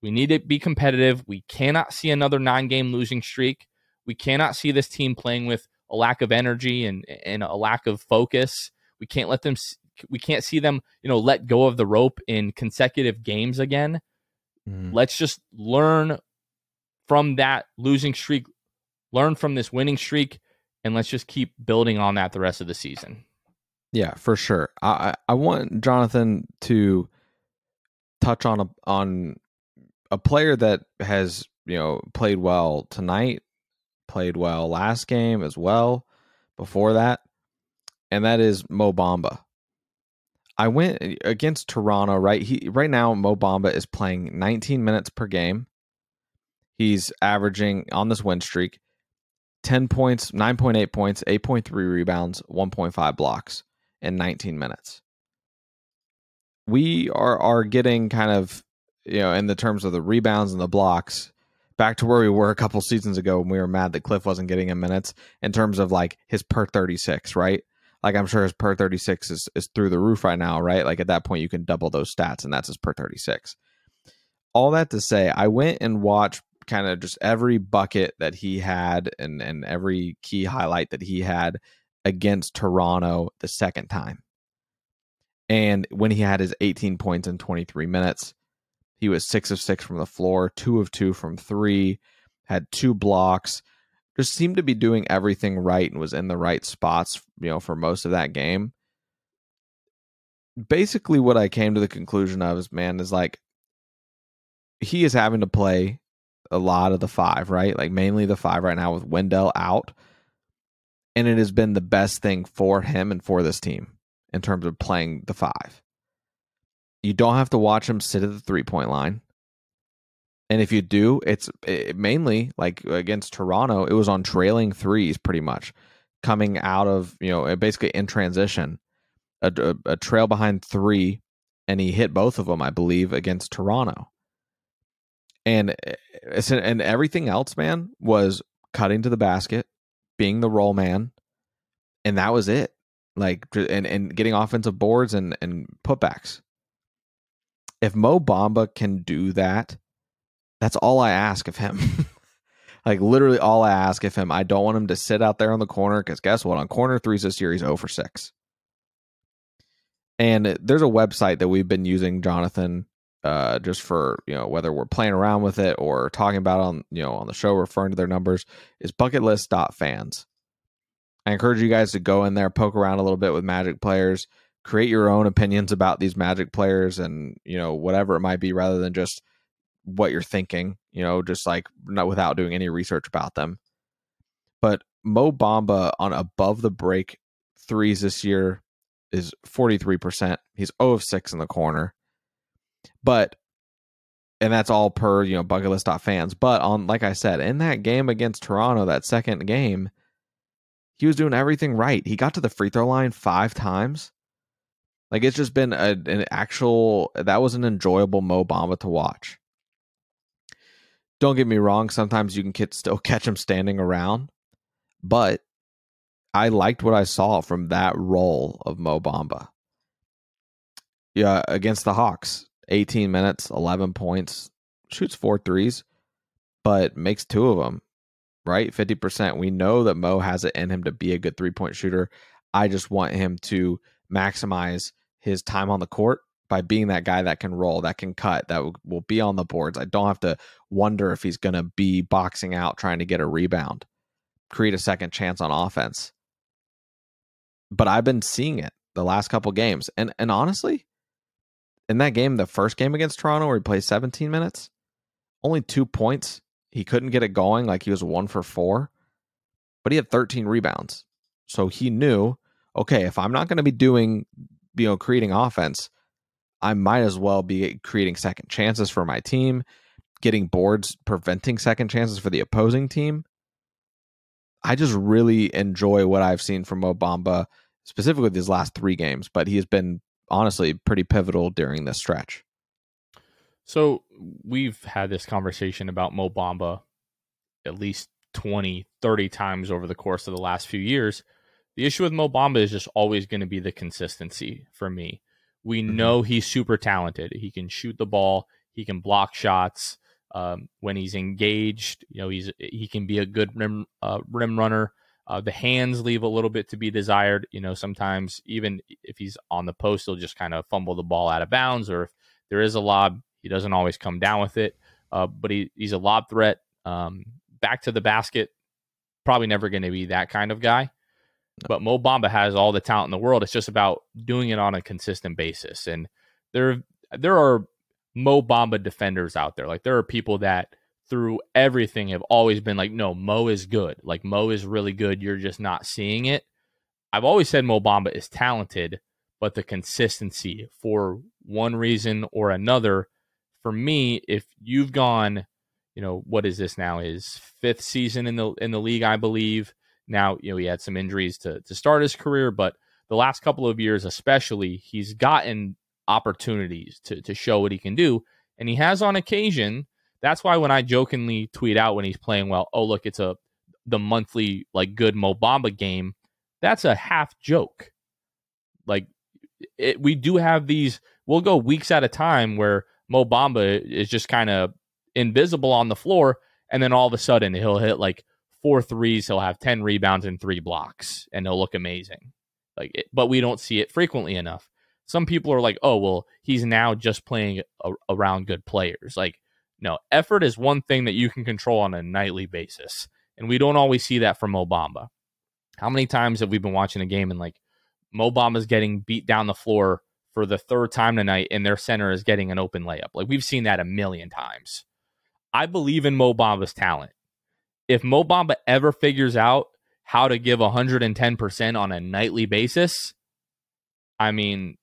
we need to be competitive. We cannot see another nine game losing streak. We cannot see this team playing with a lack of energy and, and a lack of focus. We can't let them, we can't see them, you know, let go of the rope in consecutive games again. Mm-hmm. Let's just learn from that losing streak, learn from this winning streak, and let's just keep building on that the rest of the season. Yeah, for sure. I I want Jonathan to touch on a on a player that has you know played well tonight, played well last game as well. Before that, and that is Mo Bamba. I went eh, against Toronto. Right, he right now Mo Bamba is playing 19 minutes per game. He's averaging on this win streak 10 points, 9.8 points, 8.3 rebounds, 1.5 blocks in 19 minutes. We are are getting kind of, you know, in the terms of the rebounds and the blocks, back to where we were a couple seasons ago when we were mad that Cliff wasn't getting him minutes in terms of like his per 36, right? Like I'm sure his per 36 is, is through the roof right now, right? Like at that point you can double those stats and that's his per 36. All that to say, I went and watched kind of just every bucket that he had and and every key highlight that he had against Toronto the second time. And when he had his 18 points in 23 minutes, he was 6 of 6 from the floor, 2 of 2 from 3, had two blocks, just seemed to be doing everything right and was in the right spots, you know, for most of that game. Basically what I came to the conclusion of is man is like he is having to play a lot of the five, right? Like mainly the five right now with Wendell out. And it has been the best thing for him and for this team in terms of playing the five. You don't have to watch him sit at the three point line. And if you do, it's it mainly like against Toronto, it was on trailing threes pretty much coming out of, you know, basically in transition, a, a, a trail behind three, and he hit both of them, I believe, against Toronto and eh, and everything else, man, was cutting to the basket, being the roll man, and that was it. Like and and getting offensive boards and and putbacks. If Mo Bamba can do that, that's all I ask of him. *laughs* like literally all I ask of him. I don't want him to sit out there on the corner because guess what? On corner threes this year, he's 0 for 6. And there's a website that we've been using, Jonathan, uh, just for you know whether we're playing around with it or talking about on you know on the show, referring to their numbers is bucketlist.fans. I encourage you guys to go in there, poke around a little bit with Magic players, create your own opinions about these Magic players, and you know whatever it might be, rather than just what you're thinking. You know, just like not without doing any research about them. But Mo Bamba on above the break threes this year is 43%. He's 0 of 6 in the corner. But and that's all per, you know, bucket list fans. But on like I said, in that game against Toronto, that second game, he was doing everything right. He got to the free throw line five times. Like it's just been a, an actual that was an enjoyable Mo Bamba to watch. Don't get me wrong, sometimes you can get, still *laughs* catch him standing around, but I liked what I saw from that role of Mo Bamba. Yeah, against the Hawks, 18 minutes, 11 points, shoots four threes, but makes two of them, right? 50%. We know that Mo has it in him to be a good three point shooter. I just want him to maximize his time on the court by being that guy that can roll, that can cut, that will be on the boards. I don't have to wonder if he's going to be boxing out trying to get a rebound, create a second chance on offense but I've been seeing it the last couple games. And and honestly, in that game, the first game against Toronto where he played 17 minutes, only two points. He couldn't get it going like he was one for four, but he had 13 rebounds. So he knew, okay, if I'm not going to be doing, you know, creating offense, I might as well be creating second chances for my team, getting boards, preventing second chances for the opposing team. I just really enjoy what I've seen from Mo Bamba specifically these last three games, but he has been honestly pretty pivotal during this stretch. So we've had this conversation about Mo Bamba at least 20, 30 times over the course of the last few years. The issue with Mo Bamba is just always going to be the consistency for me. We mm-hmm. know he's super talented. He can shoot the ball, he can block shots. Um, when he's engaged, you know, he's he can be a good rim uh, rim runner. Uh, the hands leave a little bit to be desired. You know, sometimes even if he's on the post, he'll just kind of fumble the ball out of bounds, or if there is a lob, he doesn't always come down with it. Uh, but he, he's a lob threat. Um, back to the basket, probably never going to be that kind of guy. But Mo Bamba has all the talent in the world. It's just about doing it on a consistent basis. And there, there are Mo Bamba defenders out there. Like there are people that through everything have always been like, no, Mo is good. Like Mo is really good. You're just not seeing it. I've always said Mo Bamba is talented, but the consistency for one reason or another, for me, if you've gone, you know, what is this now? His fifth season in the in the league, I believe. Now, you know, he had some injuries to to start his career, but the last couple of years, especially, he's gotten opportunities to to show what he can do, and he has on occasion that's why when I jokingly tweet out when he's playing well, oh look, it's a the monthly like good Mo Bamba game. That's a half joke. Like it, we do have these. We'll go weeks at a time where Mo Bamba is just kind of invisible on the floor, and then all of a sudden he'll hit like four threes. He'll have ten rebounds and three blocks, and he'll look amazing. Like, it, but we don't see it frequently enough. Some people are like, "Oh, well, he's now just playing a, around good players." Like, no, effort is one thing that you can control on a nightly basis. And we don't always see that from Mo Bamba. How many times have we been watching a game and like Mo Bamba's getting beat down the floor for the third time tonight and their center is getting an open layup? Like we've seen that a million times. I believe in Mo Bamba's talent. If Mo Bamba ever figures out how to give 110% on a nightly basis, I mean,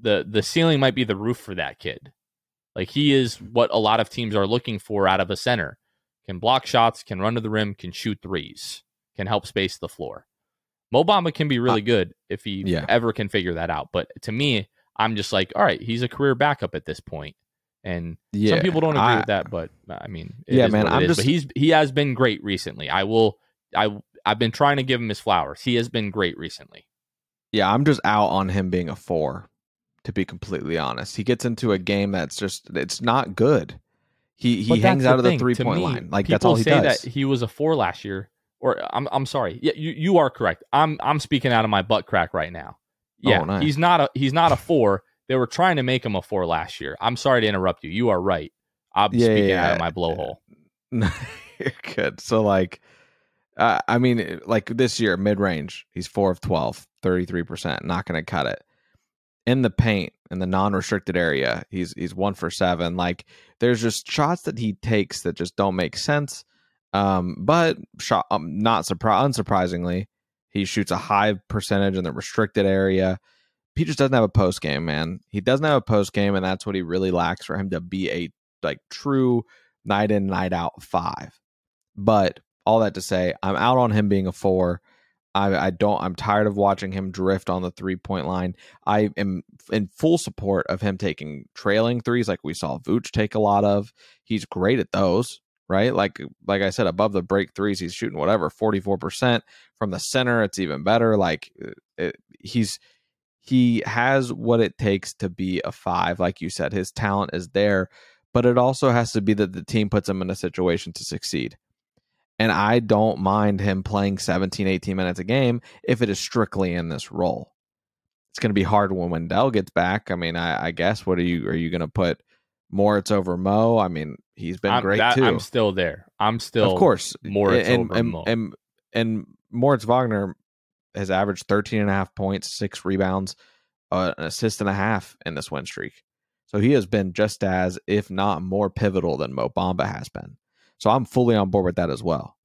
the the ceiling might be the roof for that kid. Like he is what a lot of teams are looking for out of a center. Can block shots, can run to the rim, can shoot threes, can help space the floor. Mo Bamba can be really uh, good if he yeah. ever can figure that out. But to me, I'm just like, all right, he's a career backup at this point. And yeah, some people don't agree I, with that, but uh, I mean, yeah, man, I'm just. But he's he has been great recently. I will. I I've been trying to give him his flowers. He has been great recently. Yeah, I'm just out on him being a four to be completely honest. He gets into a game that's just it's not good. He he hangs out of the three point me, line. Like that's all he say does. That he was a four last year. Or I'm I'm sorry. Yeah, you, you are correct. I'm I'm speaking out of my butt crack right now. Oh, yeah, oh, nice. he's not a he's not a four. They were trying to make him a four last year. I'm sorry to interrupt you. You are right. I'm Yeah, speaking yeah, out of my blowhole. *laughs* You're good. So like, uh, I mean, like this year, mid range, he's four of 12, 33%, not going to cut it. In the paint, in the non restricted area, he's he's one for seven. Like, there's just shots that he takes that just don't make sense. Um, but shot, um, not surpri- unsurprisingly, he shoots a high percentage in the restricted area. Just doesn't have a post game, man. He doesn't have a post game, and that's what he really lacks for him to be a like true night in, night out five. But all that to say, I'm out on him being a four. I, I don't. I'm tired of watching him drift on the three point line. I am in full support of him taking trailing threes, like we saw Vooch take a lot of. He's great at those, right? Like like I said, above the break threes, he's shooting whatever forty four percent from the center. It's even better. Like uh, it, he's he has what it takes to be a five. Like you said, his talent is there, but it also has to be that the team puts him in a situation to succeed. And I don't mind him playing 17, 18 minutes a game if it is strictly in this role. It's going to be hard when Wendell gets back. I mean, I, I guess what are you are you going to put Moritz over Mo? I mean, he's been I'm, great that- too. I'm still there. I'm still of course, Moritz and, over and, Mo. and and Moritz Wagner has averaged 13 and a half points, six rebounds, uh, an assist and a half in this win streak. So he has been just as, if not more pivotal than Mo Bamba has been. So I'm fully on board with that as well.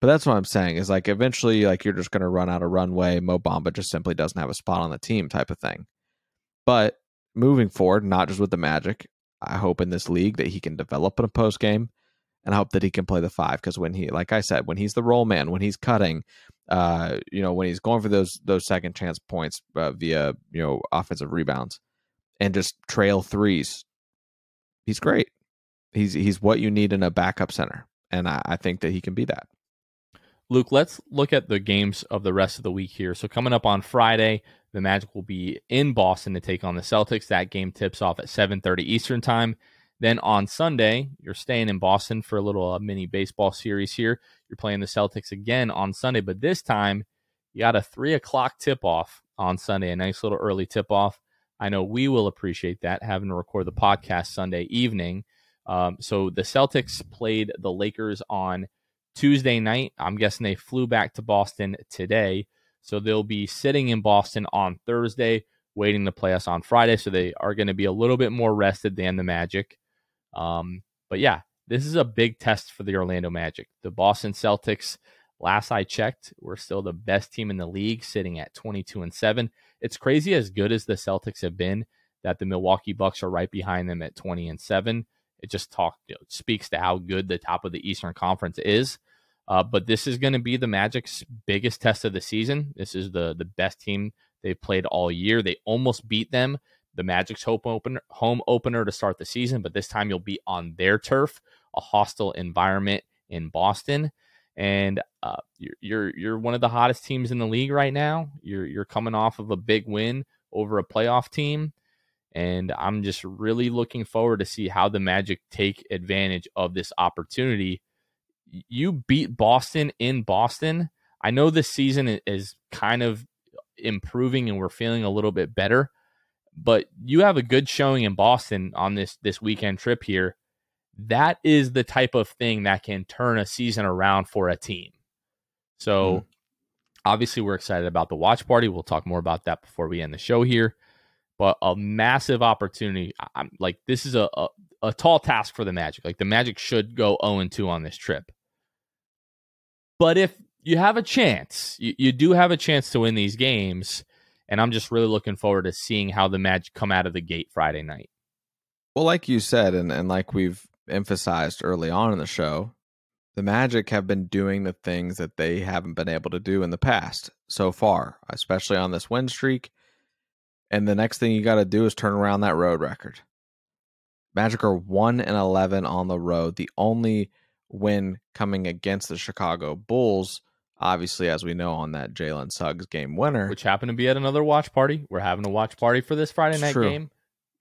But that's what I'm saying is like eventually, like you're just going to run out of runway. Mo Bamba just simply doesn't have a spot on the team, type of thing. But moving forward, not just with the Magic, I hope in this league that he can develop in a post game, and I hope that he can play the five because when he, like I said, when he's the roll man, when he's cutting, uh, you know, when he's going for those those second chance points uh, via you know offensive rebounds and just trail threes, he's great. He's he's what you need in a backup center, and I, I think that he can be that. Luke, let's look at the games of the rest of the week here. So coming up on Friday, the Magic will be in Boston to take on the Celtics. That game tips off at 7:30 Eastern Time. Then on Sunday, you're staying in Boston for a little uh, mini baseball series here. You're playing the Celtics again on Sunday, but this time you got a three o'clock tip off on Sunday, a nice little early tip off. I know we will appreciate that having to record the podcast Sunday evening. Um, so the Celtics played the Lakers on Tuesday night. I'm guessing they flew back to Boston today. So they'll be sitting in Boston on Thursday, waiting to play us on Friday. So they are going to be a little bit more rested than the Magic. Um, but yeah, this is a big test for the Orlando Magic. The Boston Celtics, last I checked, were still the best team in the league, sitting at 22 and 7. It's crazy as good as the Celtics have been that the Milwaukee Bucks are right behind them at 20 and 7. It just talk you know, speaks to how good the top of the Eastern Conference is. Uh, but this is going to be the Magic's biggest test of the season. This is the the best team they've played all year. They almost beat them. The Magic's hope opener, home opener to start the season, but this time you'll be on their turf, a hostile environment in Boston, and uh, you're, you're you're one of the hottest teams in the league right now. You're you're coming off of a big win over a playoff team, and I'm just really looking forward to see how the Magic take advantage of this opportunity. You beat Boston in Boston. I know this season is kind of improving and we're feeling a little bit better, but you have a good showing in Boston on this this weekend trip here. That is the type of thing that can turn a season around for a team. So Mhm. obviously we're excited about the watch party. We'll talk more about that before we end the show here. But a massive opportunity. I'm like this is a, a a tall task for the Magic. Like the Magic should go 0 2 on this trip. But if you have a chance, you, you do have a chance to win these games. And I'm just really looking forward to seeing how the Magic come out of the gate Friday night. Well, like you said, and, and like we've emphasized early on in the show, the Magic have been doing the things that they haven't been able to do in the past so far, especially on this win streak. And the next thing you got to do is turn around that road record. Magic are 1 and 11 on the road. The only win coming against the Chicago Bulls, obviously, as we know, on that Jalen Suggs game winner. which happened to be at another watch party. We're having a watch party for this Friday night true. game.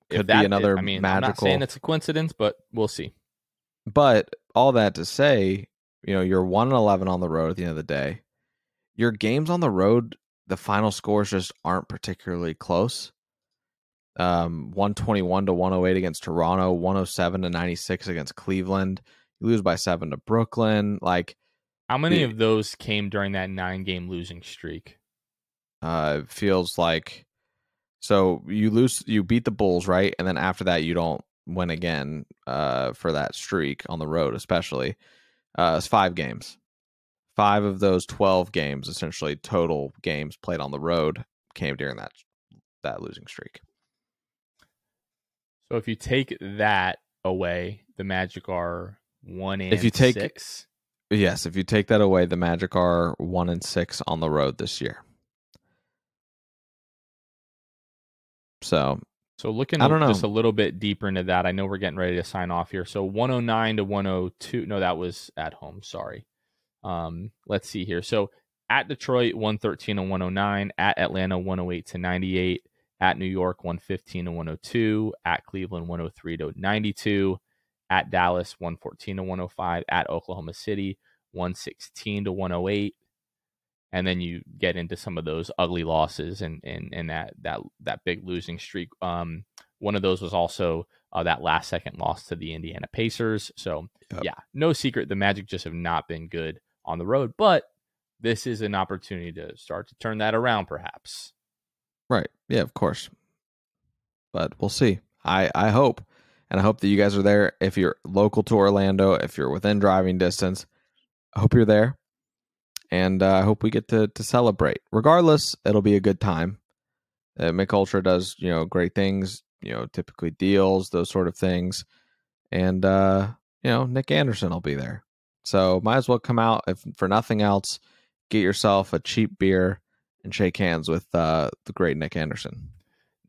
Could be another I mean, I'm not saying it's a coincidence, but we'll see. But all that to say, you know, you're one and eleven on the road at the end of the day. Your games on the road, the final scores just aren't particularly close. um, 121 to 108 against Toronto, 107 to 96 against Cleveland. You lose by seven to Brooklyn. Like, how many of those came during that nine game losing streak? Uh, it feels like so you lose, you beat the Bulls, right? And then after that, you don't win again uh, for that streak on the road, especially. Uh, it's five games. Five of those 12 games, essentially total games played on the road, came during that that losing streak. So if you take that away, the Magic are one and if you take, six. Yes, if you take that away, the Magic are one and six on the road this year. So so looking I don't know. just a little bit deeper into that, I know we're getting ready to sign off here. So 109 to 102. No, that was at home. Sorry. Um, let's see here. So at Detroit, 113 to 109. At Atlanta, 108 to 98 at New York 115 to 102, at Cleveland 103 to 92, at Dallas 114 to 105, at Oklahoma City 116 to 108. And then you get into some of those ugly losses and and, and that that that big losing streak. Um, one of those was also uh, that last second loss to the Indiana Pacers. So yep. yeah, no secret, the Magic just have not been good on the road, but this is an opportunity to start to turn that around, perhaps. Right. Yeah, of course. But we'll see. I I hope, and I hope that you guys are there. If you're local to Orlando, if you're within driving distance, I hope you're there, and uh, I hope we get to to celebrate. Regardless, it'll be a good time. Uh, Mich Ultra does you know great things. You know, typically deals those sort of things, and uh, you know Nick Anderson will be there. So might as well come out if for nothing else, get yourself a cheap beer and shake hands with uh, the great Nick Anderson.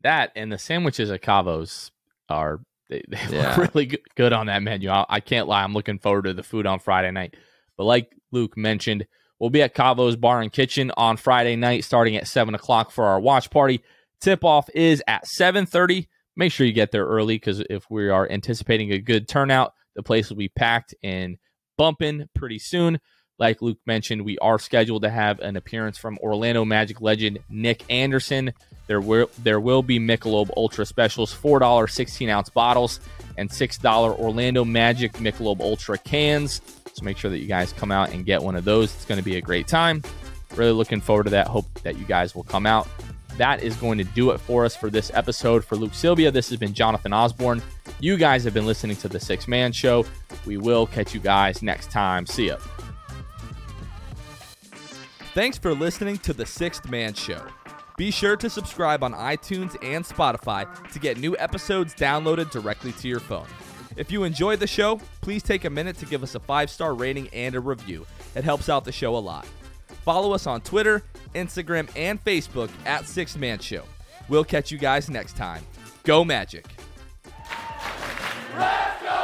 That and the sandwiches at Cavo's are they, they *laughs* yeah. look really good on that menu. I, I, can't lie, I'm looking forward to the food on Friday night. But like Luke mentioned, we'll be at Cavo's Bar and Kitchen on Friday night, starting at seven o'clock for our watch party. Tip off is at seven thirty. Make sure you get there early because if we are anticipating a good turnout, the place will be packed and bumping pretty soon. Like Luke mentioned, we are scheduled to have an appearance from Orlando Magic legend Nick Anderson. There will there will be Michelob Ultra specials, four dollar sixteen ounce bottles, and six dollar Orlando Magic Michelob Ultra cans. So make sure that you guys come out and get one of those. It's going to be a great time. Really looking forward to that. Hope that you guys will come out. That is going to do it for us for this episode. For Luke Sylvia, this has been Jonathan Osborne. You guys have been listening to the Sixth Man Show. We will catch you guys next time. See ya. Thanks for listening to The Sixth Man Show. Be sure to subscribe on iTunes and Spotify to get new episodes downloaded directly to your phone. If you enjoyed the show, please take a minute to give us a five star rating and a review. It helps out the show a lot. Follow us on Twitter, Instagram, and Facebook at Sixth Man Show. We'll catch you guys next time. Go Magic! Let's go!